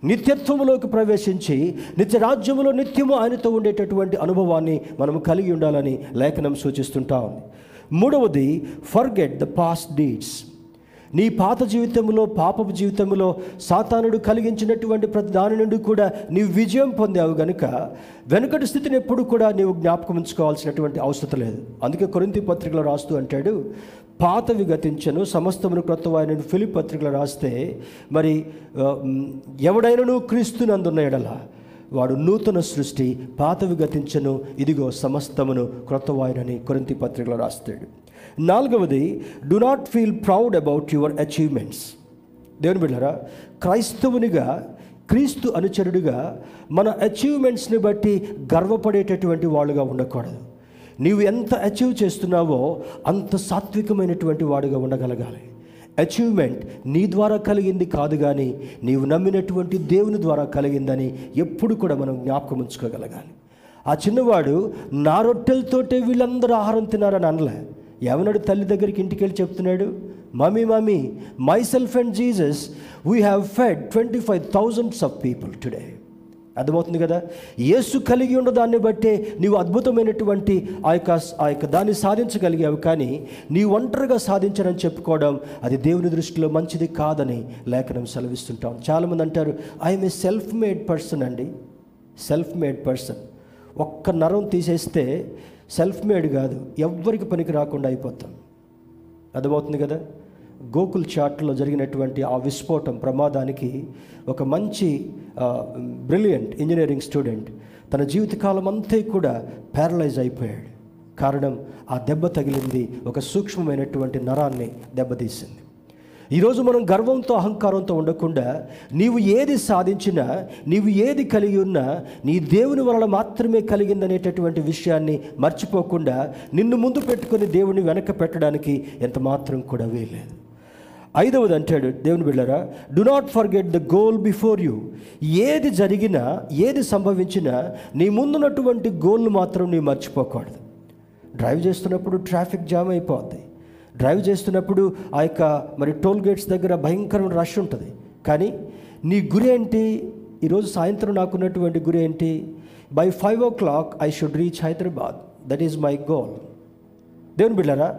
నిత్యత్వములోకి ప్రవేశించి నిత్యరాజ్యంలో నిత్యము ఆయనతో ఉండేటటువంటి అనుభవాన్ని మనము కలిగి ఉండాలని లేఖనం సూచిస్తుంటా ఉంది. మూడవది ఫర్గెట్ ద పాస్ట్ డీడ్స్ నీ పాత జీవితంలో పాపపు జీవితంలో సాతానుడు కలిగించినటువంటి ప్రతి దాని నుండి కూడా నీవు విజయం పొందావు గనుక వెనుకటి స్థితిని ఎప్పుడు కూడా నీవు జ్ఞాపకం ఉంచుకోవాల్సినటువంటి అవసరం లేదు. అందుకే కొరింతి పత్రికలో రాస్తూ అంటాడు పాతవి గతించను సమస్తమును క్రొత్తవాయన ఫిలిప్ పత్రికలో రాస్తే మరి ఎవడైనను క్రీస్తునందున్న ఎడల వాడు నూతన సృష్టి పాతవి గతించను ఇదిగో సమస్తమును క్రొత్తవాయనని కొరింతి పత్రికలో రాస్తాడు. నాలుగవది do not feel proud about your achievements దేవుని బిడ్డారా క్రైస్తవునిగా క్రీస్తు అనుచరుడిగా మన అచీవ్మెంట్స్ని బట్టి గర్వపడేటటువంటి వాళ్ళుగా ఉండకూడదు. నీవు ఎంత అచీవ్ చేస్తున్నావో అంత సాత్వికమైనటువంటి వాడుగా ఉండగలగాలి. అచీవ్మెంట్ నీ ద్వారా కలిగింది కాదు కానీ నీవు నమ్మినటువంటి దేవుని ద్వారా కలిగిందని ఎప్పుడు కూడా మనం జ్ఞాపకం ఉంచుకోగలగాలి. ఆ చిన్నవాడు నా రొట్టెలతోటే వీళ్ళందరూ ఆహారం తినారని అనలే. ఎవనాడు తల్లి దగ్గరికి ఇంటికి వెళ్ళి చెప్తున్నాడు? Mummy mummy myself and Jesus we have fed twenty five thousands of people today అర్థమవుతుంది కదా? యేసు కలిగి ఉన్న దాన్ని బట్టే నీవు అద్భుతమైనటువంటి ఆ యొక్క ఆ యొక్క దాన్ని సాధించగలిగావు. కానీ నీ ఒంటరిగా సాధించనని చెప్పుకోవడం అది దేవుని దృష్టిలో మంచిది కాదని లేఖనం సెలవిస్తుంటాం. చాలామంది అంటారు I'm a self made person అండి. సెల్ఫ్ మేడ్ పర్సన్ ఒక్క నరం తీసేస్తే సెల్ఫ్ మేడ్ కాదు ఎవ్వరికి పనికి రాకుండా అయిపోతాం. అర్థమవుతుంది కదా? గోకుల్ చాట్లో జరిగినటువంటి ఆ విస్ఫోటం ప్రమాదానికి ఒక మంచి బ్రిలియంట్ ఇంజనీరింగ్ స్టూడెంట్ తన జీవితకాలం అంతా కూడా ప్యారలైజ్ అయిపోయాడు. కారణం ఆ దెబ్బ తగిలింది ఒక సూక్ష్మమైనటువంటి నరాన్ని దెబ్బతీసింది. ఈరోజు మనం గర్వంతో అహంకారంతో ఉండకుండా నీవు ఏది సాధించినా నీవు ఏది కలిగి ఉన్నా నీ దేవుని వలన మాత్రమే కలిగిందనేటటువంటి విషయాన్ని మర్చిపోకుండా నిన్ను ముందు పెట్టుకుని దేవుని వెనక పెట్టడానికి ఎంత మాత్రం కూడా వీలేదు ఐదవది అంటాడు దేవుని బిళ్ళరా do not forget the goal before you ఏది జరిగినా ఏది సంభవించినా నీ ముందున్నటువంటి గోల్ను మాత్రం నీ మర్చిపోకూడదు. డ్రైవ్ చేస్తున్నప్పుడు ట్రాఫిక్ జామ్ అయిపోద్ది. డ్రైవ్ చేస్తున్నప్పుడు ఆ యొక్క మరి టోల్ గేట్స్ దగ్గర భయంకరమైన రష్ ఉంటుంది. కానీ నీ గురి ఏంటి? ఈరోజు సాయంత్రం నాకున్నటువంటి గురి ఏంటి? By five o'clock I should reach Hyderabad that is my goal దేవుని బిడ్డారా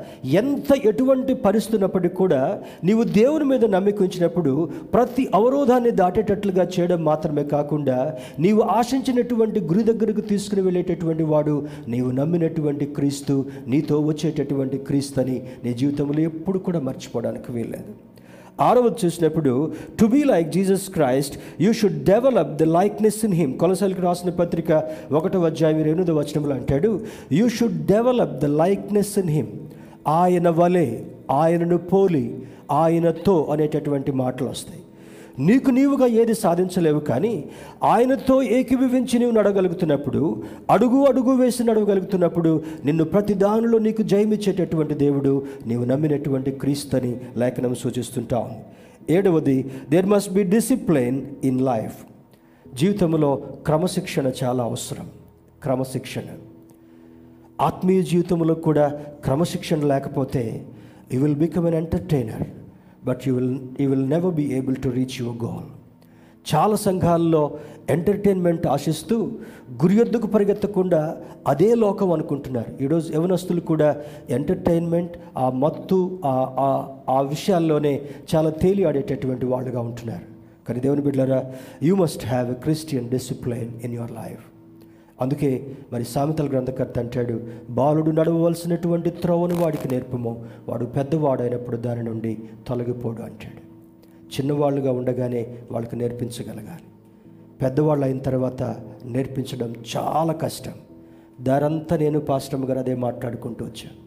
ఎంత ఎటువంటి పరిస్థితున్నప్పటికీ కూడా నీవు దేవుని మీద నమ్మిక ఉంచినప్పుడు ప్రతి అవరోధాన్ని దాటేటట్లుగా చేయడం మాత్రమే కాకుండా నీవు ఆశించినటువంటి గురి దగ్గరకు తీసుకుని వెళ్ళేటటువంటి వాడు నీవు నమ్మినటువంటి క్రీస్తు నీతో వచ్చేటటువంటి క్రీస్తు అని నీ జీవితంలో ఎప్పుడు కూడా మర్చిపోవడానికి వీల్లేదు. ఆరవది చూసినప్పుడు to be like Jesus Christ you should develop the likeness in him కొలసలికి రాసిన పత్రిక ఒకటో అధ్యాయం ఎనిమిదో వచనంలో అంటాడు you should develop the likeness in him ఆయన వలె ఆయనను పోలి ఆయనతో అనేటటువంటి మాటలు వస్తాయి. నీకు నీవుగా ఏది సాధించలేవు కానీ ఆయనతో ఏకీభవించి నీవు నడగలుగుతున్నప్పుడు అడుగు అడుగు వేసి నడవగలుగుతున్నప్పుడు నిన్ను ప్రతి దానిలో నీకు జయమిచ్చేటటువంటి దేవుడు నీవు నమ్మినటువంటి క్రీస్తుని లేఖనం సూచిస్తుంటాం ఏడవది there must be discipline in life జీవితంలో క్రమశిక్షణ చాలా అవసరం. క్రమశిక్షణ. ఆత్మీయ జీవితంలో కూడా క్రమశిక్షణ లేకపోతే you will become an entertainer but you will you will never be able to reach your goal చాలా సంఘాల్లో ఎంటర్టైన్మెంట్ ఆశిస్తూ గురియొద్దుకు పరిగెత్తకుండా అదే లోకం అనుకుంటున్నారు. ఈరోజు యవనస్తులు కూడా ఎంటర్టైన్మెంట్ ఆ మత్తు ఆ- ఆ- విషయాల్లోనే చాలా తేలి ఆడేటటువంటి వాళ్ళుగా ఉంటున్నారు. కానీ దేవుని బిడ్డలారా you must have a Christian discipline in your life అందుకే మరి సామెతల గ్రంథకర్త అంటాడు బాలుడు నడవవలసినటువంటి త్రోవను వాడికి నేర్పము. వాడు పెద్దవాడైనప్పుడు దాని నుండి తొలగిపోడు అంటాడు. చిన్నవాళ్ళుగా ఉండగానే వాళ్ళకి నేర్పించగలగాలి. పెద్దవాళ్ళు అయిన తర్వాత నేర్పించడం చాలా కష్టం. దారంతా నేను పాస్టమ్ గారు అదే మాట్లాడుకుంటూ వచ్చాను.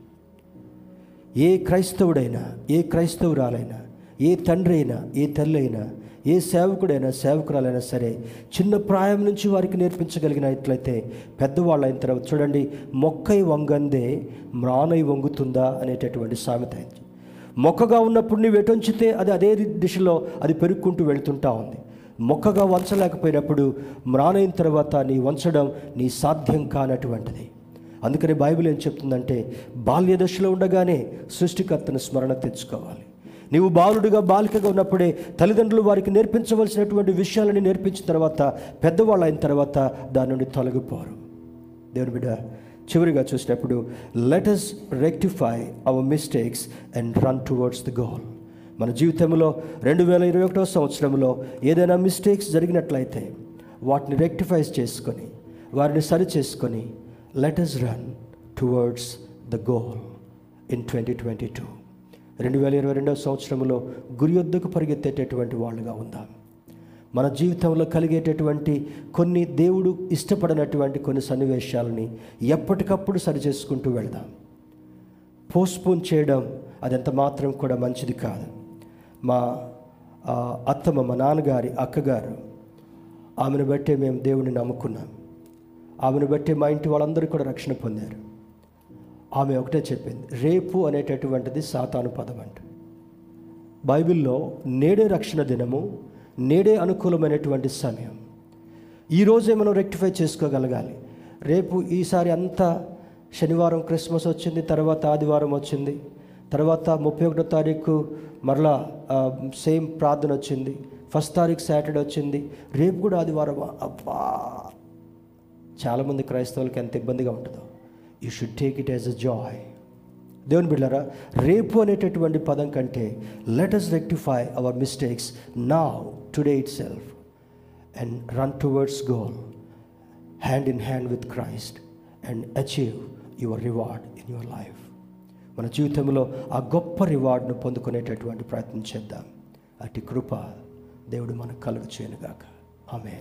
ఏ క్రైస్తవుడైనా ఏ క్రైస్తవురాలైనా ఏ తండ్రి అయినా ఏ తల్లి అయినా ఏ సేవకుడైనా సేవకురాలైనా సరే చిన్న ప్రాయం నుంచి వారికి నేర్పించగలిగినట్లయితే పెద్దవాళ్ళు అయిన తర్వాత చూడండి మొక్కై వంగందే మ్రానై వంగుతుందా అనేటటువంటి సామెత అయింది. మొక్కగా ఉన్నప్పుడు నువ్వు ఎటొంచితే అది అదే దిశలో అది పెరుక్కుంటూ వెళుతుంటా ఉంది. మొక్కగా వంచలేకపోయినప్పుడు మ్రానైన తర్వాత నీ వంచడం నీ సాధ్యం కానటువంటిది. అందుకని బైబిల్ ఏం చెప్తుందంటే బాల్య దశలో ఉండగానే సృష్టికర్తను స్మరణ తెచ్చుకోవాలి. నీవు బాలుడిగా బాలికగా ఉన్నప్పుడే తల్లిదండ్రులు వారికి నేర్పించవలసినటువంటి విషయాలని నేర్పించిన తర్వాత పెద్దవాళ్ళు అయిన తర్వాత దాని నుండి తొలగిపోరు. దేవుని బిడ్డ చివరిగా చూసినప్పుడు let us rectify our mistakes and run towards the goal మన జీవితంలో రెండు వేల ఇరవై ఒకటో సంవత్సరంలో ఏదైనా మిస్టేక్స్ జరిగినట్లయితే వాటిని రెక్టిఫైస్ చేసుకొని వారిని సరి చేసుకొని let us run towards the goal in twenty twenty two రెండు వేల ఇరవై రెండవ సంవత్సరంలో గురి వద్దకు పరిగెత్తేటటువంటి వాళ్ళుగా ఉందాం. మన జీవితంలో కలిగేటటువంటి కొన్ని దేవుడు ఇష్టపడినటువంటి కొన్ని సన్నివేశాలని ఎప్పటికప్పుడు సరిచేసుకుంటూ వెళదాం. పోస్ట్పోన్ చేయడం అదంత మాత్రం కూడా మంచిది కాదు. మా అత్తమ్మ మా నాన్నగారి అక్కగారు ఆమెను బట్టే మేము దేవుడిని నమ్ముకున్నాం. ఆమెను బట్టే మా ఇంటి వాళ్ళందరూ కూడా రక్షణ పొందారు. ఆమె ఒకటే చెప్పింది రేపు అనేటటువంటిది సాతాను పదం అంట. బైబిల్లో నేడే రక్షణ దినము నేడే అనుకూలమైనటువంటి సమయం. ఈరోజే మనం రెక్టిఫై చేసుకోగలగాలి. రేపు ఈసారి అంతా శనివారం క్రిస్మస్ వచ్చింది తర్వాత ఆదివారం వచ్చింది తర్వాత ముప్పై ఒకటో తారీఖు మరలా సేమ్ ప్రార్థన వచ్చింది ఫస్ట్ తారీఖు సాటర్డే వచ్చింది రేపు కూడా ఆదివారం. అబ్బా! చాలామంది క్రైస్తవులకి ఎంత ఇబ్బందిగా ఉంటుందో. You should take it as a joy దేవుని బిడ్డారా రేపు అనేటటువంటి పదం కంటే let us rectify our mistakes నా today itself and run towards goal hand in hand with Christ and achieve your reward in your life మన జీవితంలో ఆ గొప్ప రివార్డ్ను పొందుకునేటటువంటి ప్రయత్నం చేద్దాం. అటు కృప దేవుడు మనకు కలుగు చేయనుగాక. ఆమె